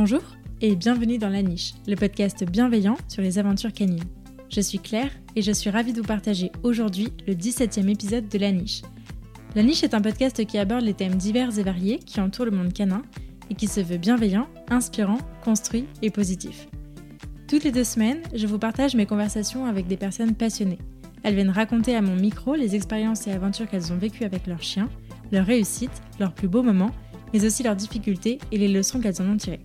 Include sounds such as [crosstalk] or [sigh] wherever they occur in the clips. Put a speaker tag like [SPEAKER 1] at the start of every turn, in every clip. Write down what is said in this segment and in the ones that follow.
[SPEAKER 1] Bonjour et bienvenue dans La Niche, le podcast bienveillant sur les aventures canines. Je suis Claire et je suis ravie de vous partager aujourd'hui le 17e épisode de La Niche. La Niche est un podcast qui aborde les thèmes divers et variés qui entourent le monde canin et qui se veut bienveillant, inspirant, construit et positif. Toutes les deux semaines, je vous partage mes conversations avec des personnes passionnées. Elles viennent raconter à mon micro les expériences et aventures qu'elles ont vécues avec leurs chiens, leurs réussites, leurs plus beaux moments mais aussi leurs difficultés et les leçons qu'elles en ont tirées.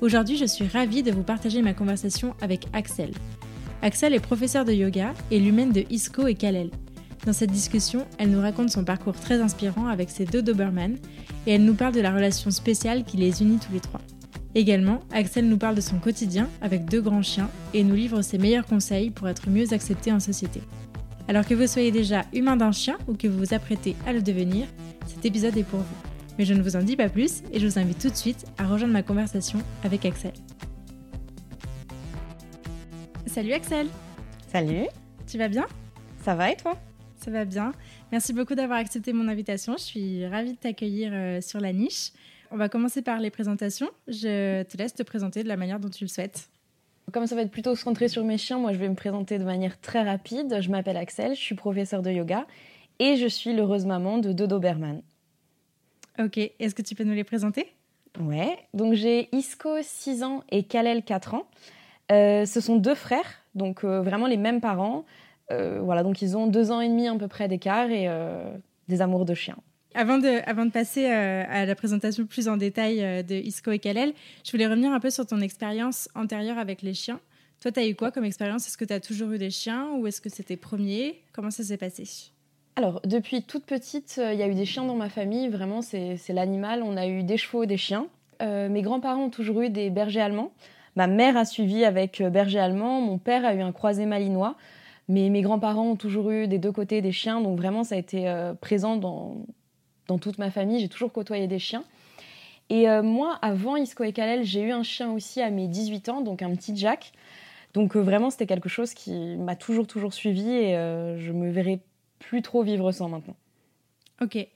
[SPEAKER 1] Aujourd'hui, je suis ravie de vous partager ma conversation avec Axel. Axel est professeur de yoga et l'humaine de Isco et Kalel. Dans cette discussion, elle nous raconte son parcours très inspirant avec ses deux Doberman et elle nous parle de la relation spéciale qui les unit tous les trois. Également, Axel nous parle de son quotidien avec deux grands chiens et nous livre ses meilleurs conseils pour être mieux accepté en société. Alors que vous soyez déjà humain d'un chien ou que vous vous apprêtez à le devenir, cet épisode est pour vous. Mais je ne vous en dis pas plus et je vous invite tout de suite à rejoindre ma conversation avec Axel. Salut Axel
[SPEAKER 2] Salut
[SPEAKER 1] Tu vas bien?
[SPEAKER 2] Ça va et toi?
[SPEAKER 1] Ça va bien. Merci beaucoup d'avoir accepté mon invitation. Je suis ravie de t'accueillir euh, sur la niche. On va commencer par les présentations. Je te laisse te présenter de la manière dont tu le souhaites.
[SPEAKER 2] Comme ça va être plutôt centré sur mes chiens, moi je vais me présenter de manière très rapide. Je m'appelle Axel, je suis professeur de yoga et je suis l'heureuse maman de deux Doberman.
[SPEAKER 1] Ok, est-ce que tu peux nous les présenter?
[SPEAKER 2] Ouais, donc j'ai Isco 6 ans et Kalel 4 ans. Euh, ce sont deux frères, donc euh, vraiment les mêmes parents. Euh, voilà, donc ils ont deux ans et demi à peu près d'écart et des amours de chiens.
[SPEAKER 1] Avant de, avant de passer à la présentation plus en détail de Isco et Kalel, je voulais revenir un peu sur ton expérience antérieure avec les chiens. Toi, tu as eu quoi comme expérience? Est-ce que tu as toujours eu des chiens ou est-ce que c'était premier? Comment ça s'est passé?
[SPEAKER 2] Alors, depuis toute petite, euh, il y a eu des chiens dans ma famille. Vraiment, c'est l'animal. On a eu des chevaux, des chiens. Euh, mes grands-parents ont toujours eu des bergers allemands. Ma mère a suivi avec euh, berger allemand. Mon père a eu un croisé malinois. Mais mes grands-parents ont toujours eu des deux côtés des chiens. Donc, vraiment, ça a été présent dans, toute ma famille. J'ai toujours côtoyé des chiens. Et moi, avant Isco et Kalel, j'ai eu un chien aussi à mes 18 ans, donc un petit Jack. Donc, vraiment, c'était quelque chose qui m'a toujours, toujours suivi. Et je me verrais plus trop vivre sans maintenant.
[SPEAKER 1] Ok.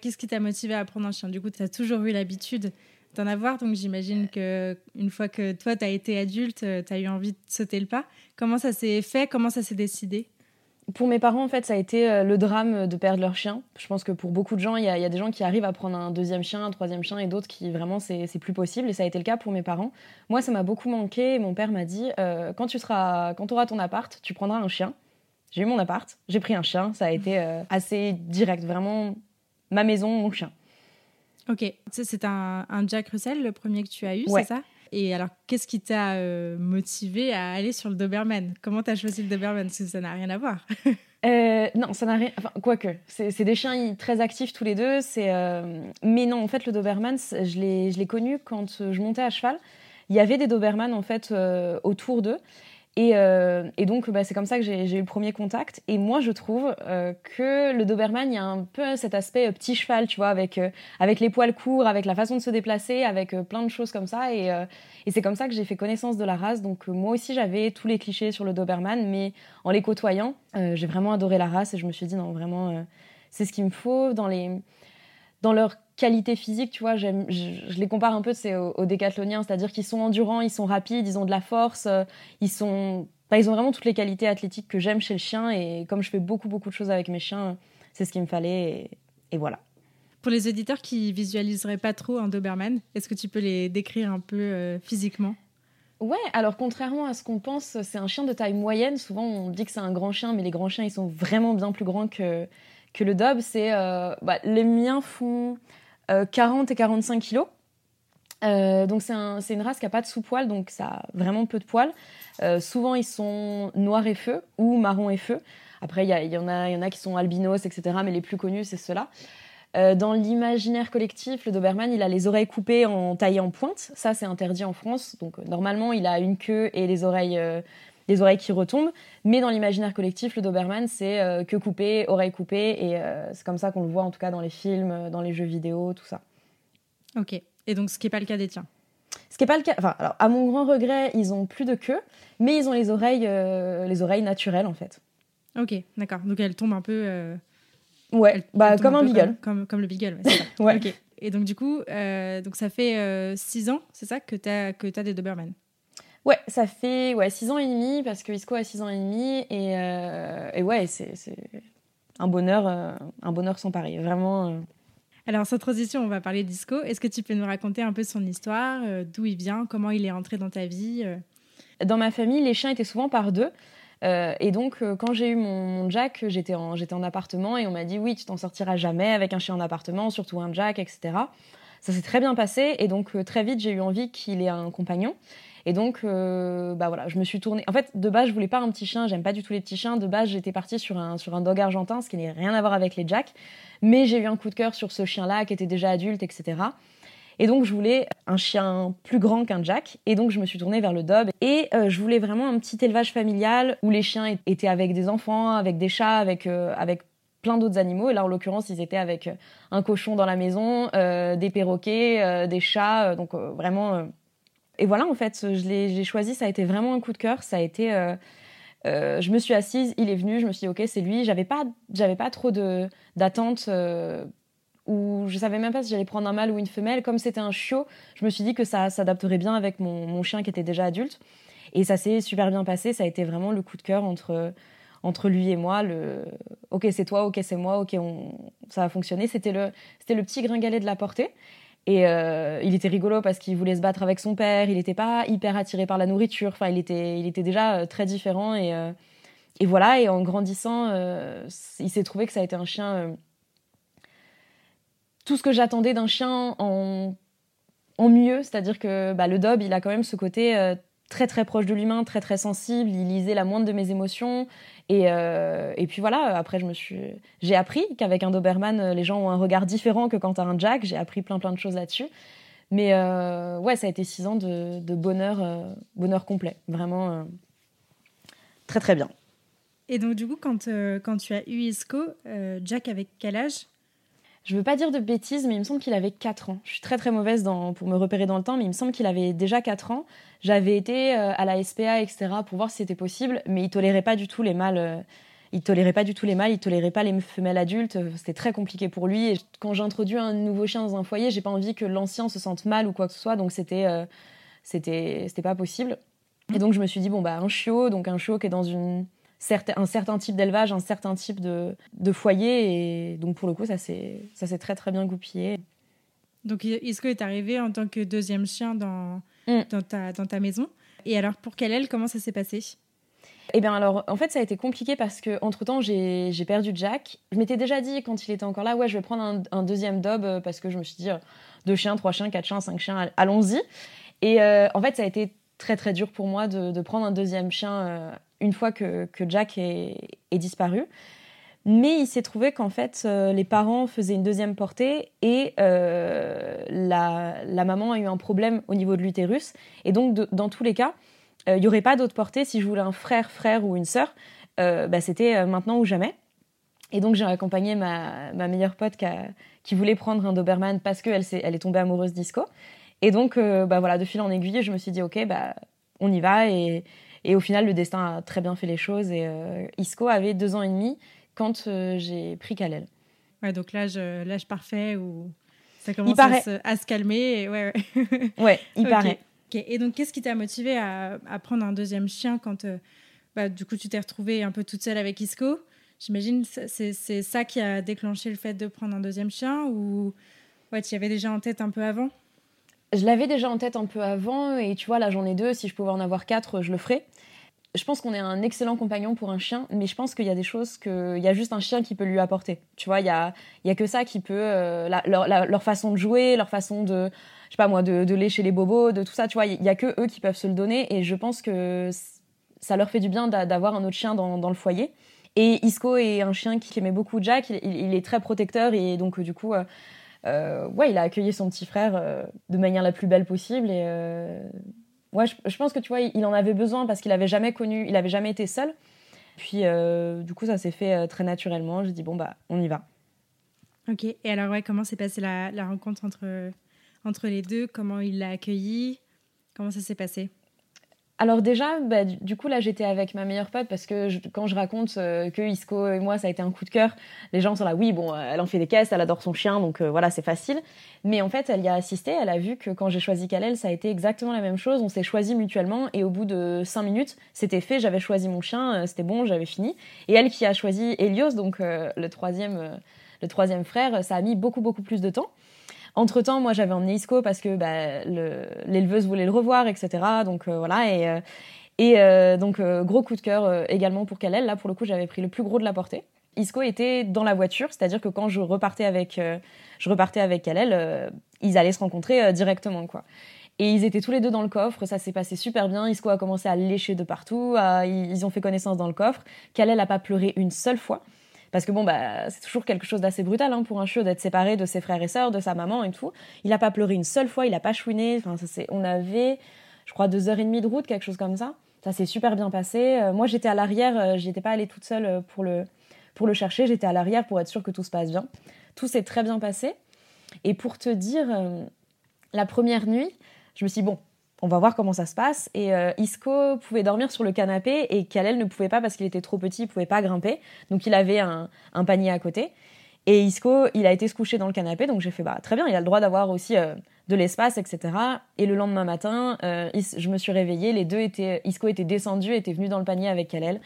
[SPEAKER 1] Qu'est-ce qui t'a motivé à prendre un chien? Du coup, tu as toujours eu l'habitude d'en avoir, donc j'imagine que une fois que toi, tu as été adulte, tu as eu envie de sauter le pas. Comment ça s'est fait? Comment ça s'est décidé?
[SPEAKER 2] Pour mes parents, en fait, ça a été euh, le drame de perdre leur chien. Je pense que pour beaucoup de gens, il y, a des gens qui arrivent à prendre un deuxième chien, un troisième chien, et d'autres qui vraiment c'est plus possible. Et ça a été le cas pour mes parents. Moi, ça m'a beaucoup manqué. Mon père m'a dit euh, quand tu seras, quand auras ton appart, tu prendras un chien. J'ai eu mon appart, j'ai pris un chien, ça a été euh, assez direct, vraiment ma maison, mon chien.
[SPEAKER 1] Ok, c'est un, Jack Russell, le premier que tu as eu, c'est ça? Et alors, qu'est-ce qui t'a euh, motivé à aller sur le Doberman? Comment tu as choisi le Doberman? Parce que ça n'a rien à voir. [laughs]
[SPEAKER 2] Euh, non, ça n'a rien. Enfin, quoique, c'est des chiens très actifs tous les deux. Mais non, en fait, le Doberman, je l'ai connu quand je montais à cheval. Il y avait des Doberman en fait autour d'eux. Euh, et, donc, bah, c'est comme ça que j'ai eu le premier contact. Et moi, je trouve euh, que le Doberman, il y a un peu cet aspect euh, petit cheval, tu vois, avec, avec les poils courts, avec la façon de se déplacer, avec plein de choses comme ça. Et, et c'est comme ça que j'ai fait connaissance de la race. Donc, moi aussi, j'avais tous les clichés sur le Doberman, mais en les côtoyant, j'ai vraiment adoré la race et je me suis dit, non, vraiment, c'est ce qu'il me faut. Dans, les, dans leur qualité physique, tu vois, je, je, les compare un peu aux, aux décathloniens, c'est-à-dire qu'ils sont endurants, ils sont rapides, ils ont de la force, euh, ils sont, bah, ils ont vraiment toutes les qualités athlétiques que j'aime chez le chien. Et comme je fais beaucoup beaucoup de choses avec mes chiens, c'est ce qu'il me fallait. Et, voilà.
[SPEAKER 1] Pour les auditeurs qui visualiseraient pas trop un Doberman, est-ce que tu peux les décrire un peu euh, physiquement?
[SPEAKER 2] Ouais, alors contrairement à ce qu'on pense, c'est un chien de taille moyenne. Souvent, on dit que c'est un grand chien, mais les grands chiens, ils sont vraiment bien plus grands que, que le Dob. C'est, euh, bah, les miens font 40 euh, et 45 kilos. Euh, donc c'est une race qui n'a pas de sous-poil, donc ça a vraiment peu de poils. Euh, souvent ils sont noirs et feu ou marron et feu. Après il y, en a, a qui sont albinos, etc. Mais les plus connus c'est ceux-là. dans l'imaginaire collectif, le Doberman, il a les oreilles coupées en taillées en pointe. Ça, c'est interdit en France. Donc, normalement, il a une queue et les oreilles, les oreilles qui retombent. Mais dans l'imaginaire collectif, le Doberman, c'est euh, queue coupée, oreille coupée. Et euh, c'est comme ça qu'on le voit, en tout cas, dans les films, euh, dans les jeux vidéo, tout ça.
[SPEAKER 1] Ok. Et donc, ce qui n'est pas le cas des tiens
[SPEAKER 2] ce qui n'est pas le cas. Enfin, alors, à mon grand regret, ils ont plus de queue, mais ils ont les oreilles, les oreilles naturelles, en fait.
[SPEAKER 1] Ok, d'accord. Donc, elles tombent un peu
[SPEAKER 2] Ouais, bah, comme un beagle.
[SPEAKER 1] Comme, comme, le beagle, ouais, [laughs] ça. ouais. Et donc, du coup, euh, donc ça fait 6 ans, c'est ça, que tu as, que as des Doberman?
[SPEAKER 2] Ouais, ça fait ouais, 6 ans et demi, parce que Isco a 6 ans et demi. Et, et ouais, c'est un bonheur, un bonheur sans pareil. Vraiment.
[SPEAKER 1] Alors, sans transition, on va parler d'Isco. Est-ce que tu peux nous raconter un peu son histoire, d'où il vient, comment il est entré dans ta vie
[SPEAKER 2] Dans ma famille, les chiens étaient souvent par deux. Euh, et donc, euh, quand j'ai eu mon, Jack, j'étais en, en appartement et on m'a dit oui, tu t'en sortiras jamais avec un chien en appartement, surtout un Jack, etc. Ça s'est très bien passé et donc euh, très vite j'ai eu envie qu'il ait un compagnon. Et donc, bah voilà, je me suis tournée. En fait, de base, je voulais pas un petit chien. J'aime pas du tout les petits chiens. De base, j'étais partie sur un sur un dog argentin, ce qui n'a rien à voir avec les Jack. Mais j'ai eu un coup de cœur sur ce chien-là qui était déjà adulte, etc. Et donc, je voulais un chien plus grand qu'un Jack. Et donc, je me suis tournée vers le Dob. Et euh, je voulais vraiment un petit élevage familial où les chiens étaient avec des enfants, avec des chats, avec, euh, avec plein d'autres animaux. Et là, en l'occurrence, ils étaient avec euh, un cochon dans la maison, des perroquets, des chats. donc, vraiment. Et voilà, en fait, je l'ai choisi. Ça a été vraiment un coup de cœur. Ça a été. je me suis assise, il est venu, je me suis dit ok c'est lui. J'avais pas, j'avais pas trop d'attente où je savais même pas si j'allais prendre un mâle ou une femelle. Comme c'était un chiot, je me suis dit que ça s'adapterait bien avec mon, chien qui était déjà adulte. Et ça s'est super bien passé. Ça a été vraiment le coup de cœur entre, entre lui et moi. Le OK, c'est toi, OK, c'est moi, OK, ça a fonctionné. C'était le, c'était le petit gringalet de la portée. Et euh, il était rigolo parce qu'il voulait se battre avec son père. Il n'était pas hyper attiré par la nourriture. Enfin, il était, il était déjà euh, très différent. Et, euh, et voilà. Et en grandissant, il s'est trouvé que ça a été un chien tout ce que j'attendais d'un chien en, mieux. C'est-à-dire que bah, le Dob, il a quand même ce côté très très proche de l'humain, très très sensible. Il lisait la moindre de mes émotions. Et, euh, et puis voilà, après, je me suis... j'ai appris qu'avec un Doberman, euh, les gens ont un regard différent que quand tu as un Jack. J'ai appris plein plein de choses là-dessus. Mais ouais, ça a été six ans de, de bonheur, bonheur complet. Vraiment très très bien.
[SPEAKER 1] Et donc, du coup, quand, quand tu as eu Isco, Jack avec quel âge?
[SPEAKER 2] Je veux pas dire de bêtises, mais il me semble qu'il avait 4 ans. Je suis très très mauvaise dans, pour me repérer dans le temps, mais il me semble qu'il avait déjà 4 ans. J'avais été euh, à la SPA, etc., pour voir si c'était possible, mais il tolérait pas du tout les mâles. Euh, il tolérait pas du tout les mâles, il tolérait pas les femelles adultes. C'était très compliqué pour lui. Et quand j'introduis un nouveau chien dans un foyer, j'ai pas envie que l'ancien se sente mal ou quoi que ce soit, donc c'était euh, c'était c'était pas possible. Et donc je me suis dit bon bah un chiot, donc un chiot qui est dans une un certain type d'élevage, un certain type de, de, foyer. Et donc, pour le coup, ça s'est très, très bien goupillé.
[SPEAKER 1] Donc, Isco est arrivé en tant que deuxième chien dans, mm. dans, ta, dans ta maison? Et alors, pour Kalel, comment ça s'est passé?
[SPEAKER 2] Eh bien alors, en fait, ça a été compliqué parce que entre temps, j'ai perdu Jack. Je m'étais déjà dit quand il était encore là, ouais, je vais prendre un, un deuxième dob euh, parce que je me suis dit euh, deux chiens, trois chiens, quatre chiens, cinq chiens, allons-y. Et euh, en fait, ça a été très très dur pour moi de, de prendre un deuxième chien une fois que, que Jack est, disparu. Mais il s'est trouvé qu'en fait, euh, les parents faisaient une deuxième portée et euh, la, la, maman a eu un problème au niveau de l'utérus. Et donc, dans tous les cas, euh, il n'y aurait pas d'autre portée. Si je voulais un frère, frère ou une sœur, bah, c'était maintenant ou jamais. Et donc, j'ai accompagné ma, ma, meilleure pote qui, voulait prendre un Doberman parce qu'elle est, elle est tombée amoureuse d'Isco. Et donc, bah, voilà, de fil en aiguille, je me suis dit, OK, bah, on y va. Et au final, le destin a très bien fait les choses. Et euh, Isco avait deux ans et demi quand euh, j'ai pris Kalel.
[SPEAKER 1] Ouais, donc l'âge, l'âge parfait où ça commence à se, à, se, calmer. Et ouais,
[SPEAKER 2] ouais. [laughs] ouais il paraît.
[SPEAKER 1] Et donc, qu'est-ce qui t'a motivé à, à, prendre un deuxième chien quand euh, bah, du coup tu t'es retrouvée un peu toute seule avec Isco? J'imagine c'est, c'est ça qui a déclenché le fait de prendre un deuxième chien ou ouais, tu y avais déjà en tête un peu avant?
[SPEAKER 2] Je l'avais déjà en tête un peu avant, et tu vois, là j'en ai deux, si je pouvais en avoir quatre, je le ferais. Je pense qu'on est un excellent compagnon pour un chien, mais je pense qu'il y a des choses qu'il y a juste un chien qui peut lui apporter. Tu vois, il y a, y a que ça qui peut. Euh, leur, façon de jouer, leur façon de. Je sais pas moi, de, lécher les bobos, de tout ça, tu vois, il y a que eux qui peuvent se le donner, et je pense que ça leur fait du bien d'avoir un autre chien dans, le foyer. Et Isco est un chien qui aimait beaucoup Jack, il, est très protecteur, et donc du coup. Euh, euh, ouais, il a accueilli son petit frère euh, de manière la plus belle possible. Et euh, ouais, je, pense que tu vois, il, en avait besoin parce qu'il avait jamais connu, il avait jamais été seul. Puis du coup, ça s'est fait très naturellement. J'ai dit bon bah, on y va.
[SPEAKER 1] Ok. Et alors ouais, comment s'est passée la, la, rencontre entre entre les deux? Comment il l'a accueilli? Comment ça s'est passé?
[SPEAKER 2] Alors déjà, bah, du coup là j'étais avec ma meilleure pote parce que quand je raconte euh, que Isco et moi ça a été un coup de cœur, les gens sont là oui bon elle en fait des caisses, elle adore son chien donc euh, voilà c'est facile. Mais en fait elle y a assisté, elle a vu que quand j'ai choisi Kalel ça a été exactement la même chose, on s'est choisi mutuellement et au bout de cinq minutes c'était fait, j'avais choisi mon chien, euh, c'était bon, j'avais fini. Et elle qui a choisi Helios donc le troisième le troisième frère, ça a mis beaucoup beaucoup plus de temps. Entre temps, moi, j'avais emmené Isco parce que bah, l'éleveuse voulait le revoir, etc. Donc euh, voilà. Et, euh, euh, donc, gros coup de cœur également pour Kalel. Là, pour le coup, j'avais pris le plus gros de la portée. Isco était dans la voiture, c'est-à-dire que quand je repartais avec, je repartais avec Kalel, ils allaient se rencontrer directement, quoi. Et ils étaient tous les deux dans le coffre, ça s'est passé super bien. Isco a commencé à lécher de partout, ils ont fait connaissance dans le coffre. Kalel n'a pas pleuré une seule fois. Parce que bon, bah, c'est toujours quelque chose d'assez brutal hein, pour un chiot d'être séparé de ses frères et sœurs, de sa maman et tout. Il n'a pas pleuré une seule fois, il n'a pas chouiné. Enfin, ça, on avait, je crois, deux heures et demie de route, quelque chose comme ça. Ça s'est super bien passé. Euh, moi, j'étais à l'arrière, euh, j'y étais pas allée toute seule euh, pour le, pour le chercher. J'étais à l'arrière pour être sûre que tout se passe bien. Tout s'est très bien passé. Et pour te dire, la première nuit, je me suis dit, bon, on va voir comment ça se passe. Et euh, Isco pouvait dormir sur le canapé et Kalel ne pouvait pas parce qu'il était trop petit, il pouvait pas grimper. Donc il avait un, panier à côté. Et Isco, il a été se coucher dans le canapé, donc j'ai fait bah très bien, il a le droit d'avoir aussi euh, de l'espace, etc. Et le lendemain matin, euh, je me suis réveillée, les deux étaient, Isco était descendu, était venu dans le panier avec Kalel.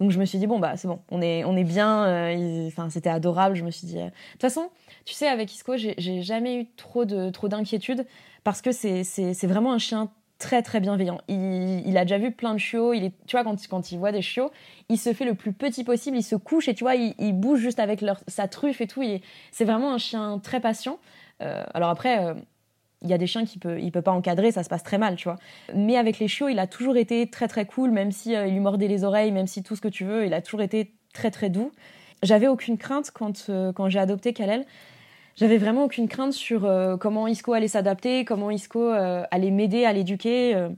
[SPEAKER 2] Donc je me suis dit bon bah c'est bon, on est on est bien. Enfin c'était adorable. Je me suis dit. De toute façon, tu sais avec Isco, j'ai jamais eu trop de trop d'inquiétude parce que c'est vraiment un chien très très bienveillant. Il, a déjà vu plein de chiots. Il est, tu vois, quand, quand il voit des chiots, il se fait le plus petit possible. Il se couche et tu vois, il, bouge juste avec leur, sa truffe et tout. C'est vraiment un chien très patient. Euh, alors après, euh, il y a des chiens qu'il peut, il peut pas encadrer, ça se passe très mal, tu vois. Mais avec les chiots, il a toujours été très très cool, même si euh, il lui mordait les oreilles, même si tout ce que tu veux, il a toujours été très très doux. J'avais aucune crainte quand, quand j'ai adopté Kalel j'avais vraiment aucune crainte sur euh, comment Isco allait s'adapter, comment Isco euh, allait m'aider à l'éduquer. Euh.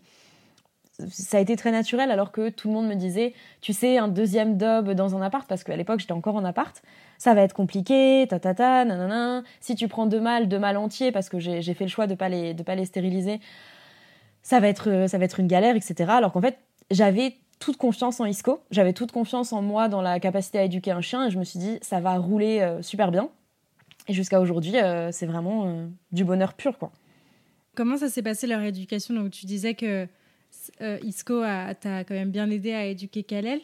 [SPEAKER 2] ça a été très naturel alors que tout le monde me disait, tu sais, un deuxième dub dans un appart, parce qu'à l'époque j'étais encore en appart, ça va être compliqué, ta ta ta, nanana. Si tu prends deux mâles, deux mâles entiers, parce que j'ai fait le choix de pas les de pas les stériliser, ça va être ça va être une galère, etc. Alors qu'en fait j'avais toute confiance en Isco, j'avais toute confiance en moi dans la capacité à éduquer un chien et je me suis dit ça va rouler super bien. Et jusqu'à aujourd'hui, euh, c'est vraiment euh, du bonheur pur, quoi.
[SPEAKER 1] Comment ça s'est passé leur éducation? Donc, tu disais que euh, Isco t'a quand même bien aidé à éduquer Kalel.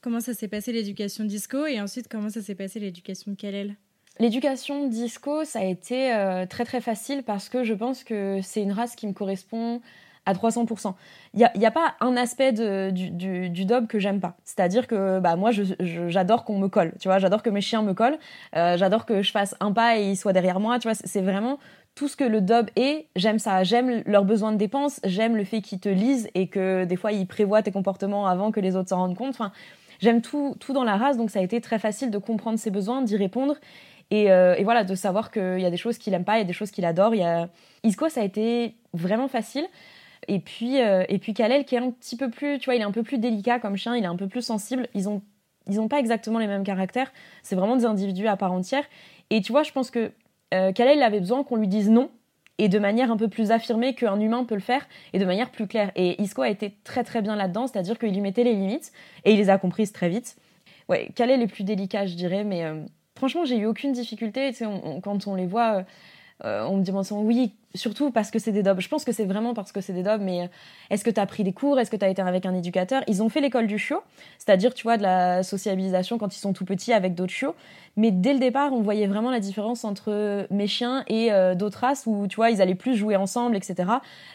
[SPEAKER 1] Comment ça s'est passé l'éducation d'Isco? Et ensuite comment ça s'est passé l'éducation de Kalel?
[SPEAKER 2] L'éducation d'Isco, ça a été très très facile parce que je pense que c'est une race qui me correspond à 300%. Il n'y a, y a, pas un aspect du, du, dob que j'aime pas. C'est-à-dire que bah, moi, j'adore qu'on me colle. Tu vois, j'adore que mes chiens me collent. Euh, j'adore que je fasse un pas et ils soient derrière moi. Tu vois, c'est vraiment tout ce que le dob est. J'aime ça. J'aime leurs besoins de dépenses. J'aime le fait qu'ils te lisent et que des fois, ils prévoient tes comportements avant que les autres s'en rendent compte. Enfin, j'aime tout, tout dans la race. Donc, ça a été très facile de comprendre ses besoins, d'y répondre. Et, euh, voilà, de savoir qu'il y a des choses qu'il aime pas, il y a des choses qu'il adore. Il y a... Isco, ça a été vraiment facile. Et puis, euh, et puis Kalel qui est un petit peu plus, tu vois, il est un peu plus délicat comme chien, il est un peu plus sensible. Ils ont, ils ont pas exactement les mêmes caractères. C'est vraiment des individus à part entière. Et tu vois, je pense que euh, Kalel avait besoin qu'on lui dise non et de manière un peu plus affirmée qu'un humain peut le faire et de manière plus claire. Et Isco a été très très bien là-dedans, c'est-à-dire qu'il lui mettait les limites et il les a comprises très vite. Ouais, Kalel est plus délicat, je dirais, mais euh, franchement, j'ai eu aucune difficulté. Sais, quand on les voit euh, on me dit oui, surtout parce que c'est des dobs. Je pense que c'est vraiment parce que c'est des dobs, mais euh, est-ce que tu as pris des cours? Est-ce que tu as été avec un éducateur? Ils ont fait l'école du chiot, c'est-à-dire, tu vois, de la sociabilisation quand ils sont tout petits avec d'autres chiots. Mais dès le départ, on voyait vraiment la différence entre mes chiens et euh, d'autres races où, tu vois, ils allaient plus jouer ensemble, etc.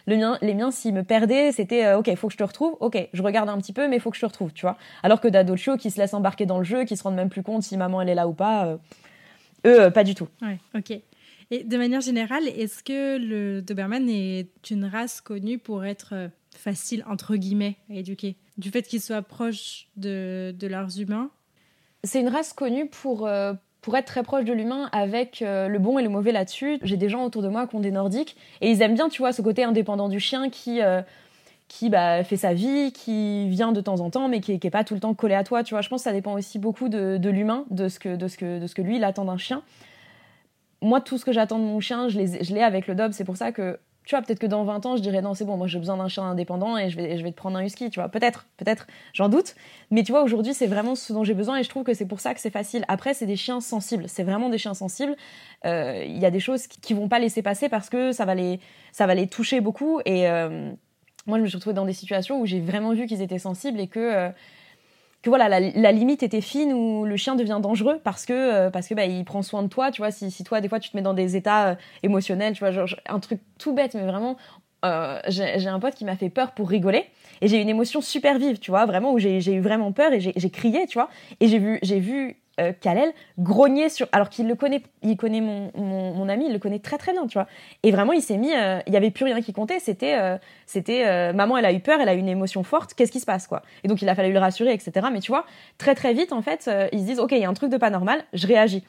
[SPEAKER 2] Les miens, s'ils me perdaient, c'était OK, il faut que je te retrouve. OK, je regarde un petit peu, mais faut que je te retrouve, tu vois. Alors que d'autres chiots qui se laissent embarquer dans le jeu, qui se rendent même plus compte si maman elle est là ou pas. eux, pas du tout.
[SPEAKER 1] Ouais, ok. Et de manière générale, est-ce que le Doberman est une race connue pour être euh, facile, entre guillemets, à éduquer? Du fait qu'ils soient proches de, de leurs humains?
[SPEAKER 2] C'est une race connue pour, euh, pour être très proche de l'humain avec euh, le bon et le mauvais là-dessus. J'ai des gens autour de moi qui ont des nordiques et ils aiment bien, tu vois, ce côté indépendant du chien qui qui bah, fait sa vie, qui vient de temps en temps, mais qui n'est pas tout le temps collé à toi. Tu vois, je pense que ça dépend aussi beaucoup de, l'humain, de ce que de de ce que lui il attend d'un chien moi, tout ce que j'attends de mon chien, je l'ai avec le dob. C'est pour ça que tu vois, peut-être que dans 20 ans, je dirais non, c'est bon, moi j'ai besoin d'un chien indépendant et je vais, je vais te prendre un husky, tu vois. Peut-être, peut-être, j'en doute. Mais tu vois, aujourd'hui, c'est vraiment ce dont j'ai besoin et je trouve que c'est pour ça que c'est facile. Après, c'est des chiens sensibles. C'est vraiment des chiens sensibles. Euh, il y a des choses qui, vont pas laisser passer parce que ça va les, ça va les toucher beaucoup. Et euh, moi, je me suis retrouvée dans des situations où j'ai vraiment vu qu'ils étaient sensibles et que. Euh, que voilà la, limite était fine où le chien devient dangereux parce que parce que bah, il prend soin de toi tu vois. Si, si toi des fois tu te mets dans des états émotionnels tu vois un truc tout bête mais vraiment j'ai un pote qui m'a fait peur pour rigoler et j'ai eu une émotion super vive tu vois vraiment où j'ai eu vraiment peur et j'ai crié tu vois. Et j'ai vu j'ai vu euh, Kalel grogner sur alors qu'il le connaît il connaît mon, mon, ami il le connaît très très bien tu vois. Et vraiment il s'est mis euh, il y avait plus rien qui comptait c'était euh, c'était maman elle a eu peur elle a eu une émotion forte qu'est-ce qui se passe quoi. Et donc il a fallu le rassurer etc mais tu vois très très vite en fait ils se disent ok il y a un truc de pas normal je réagis.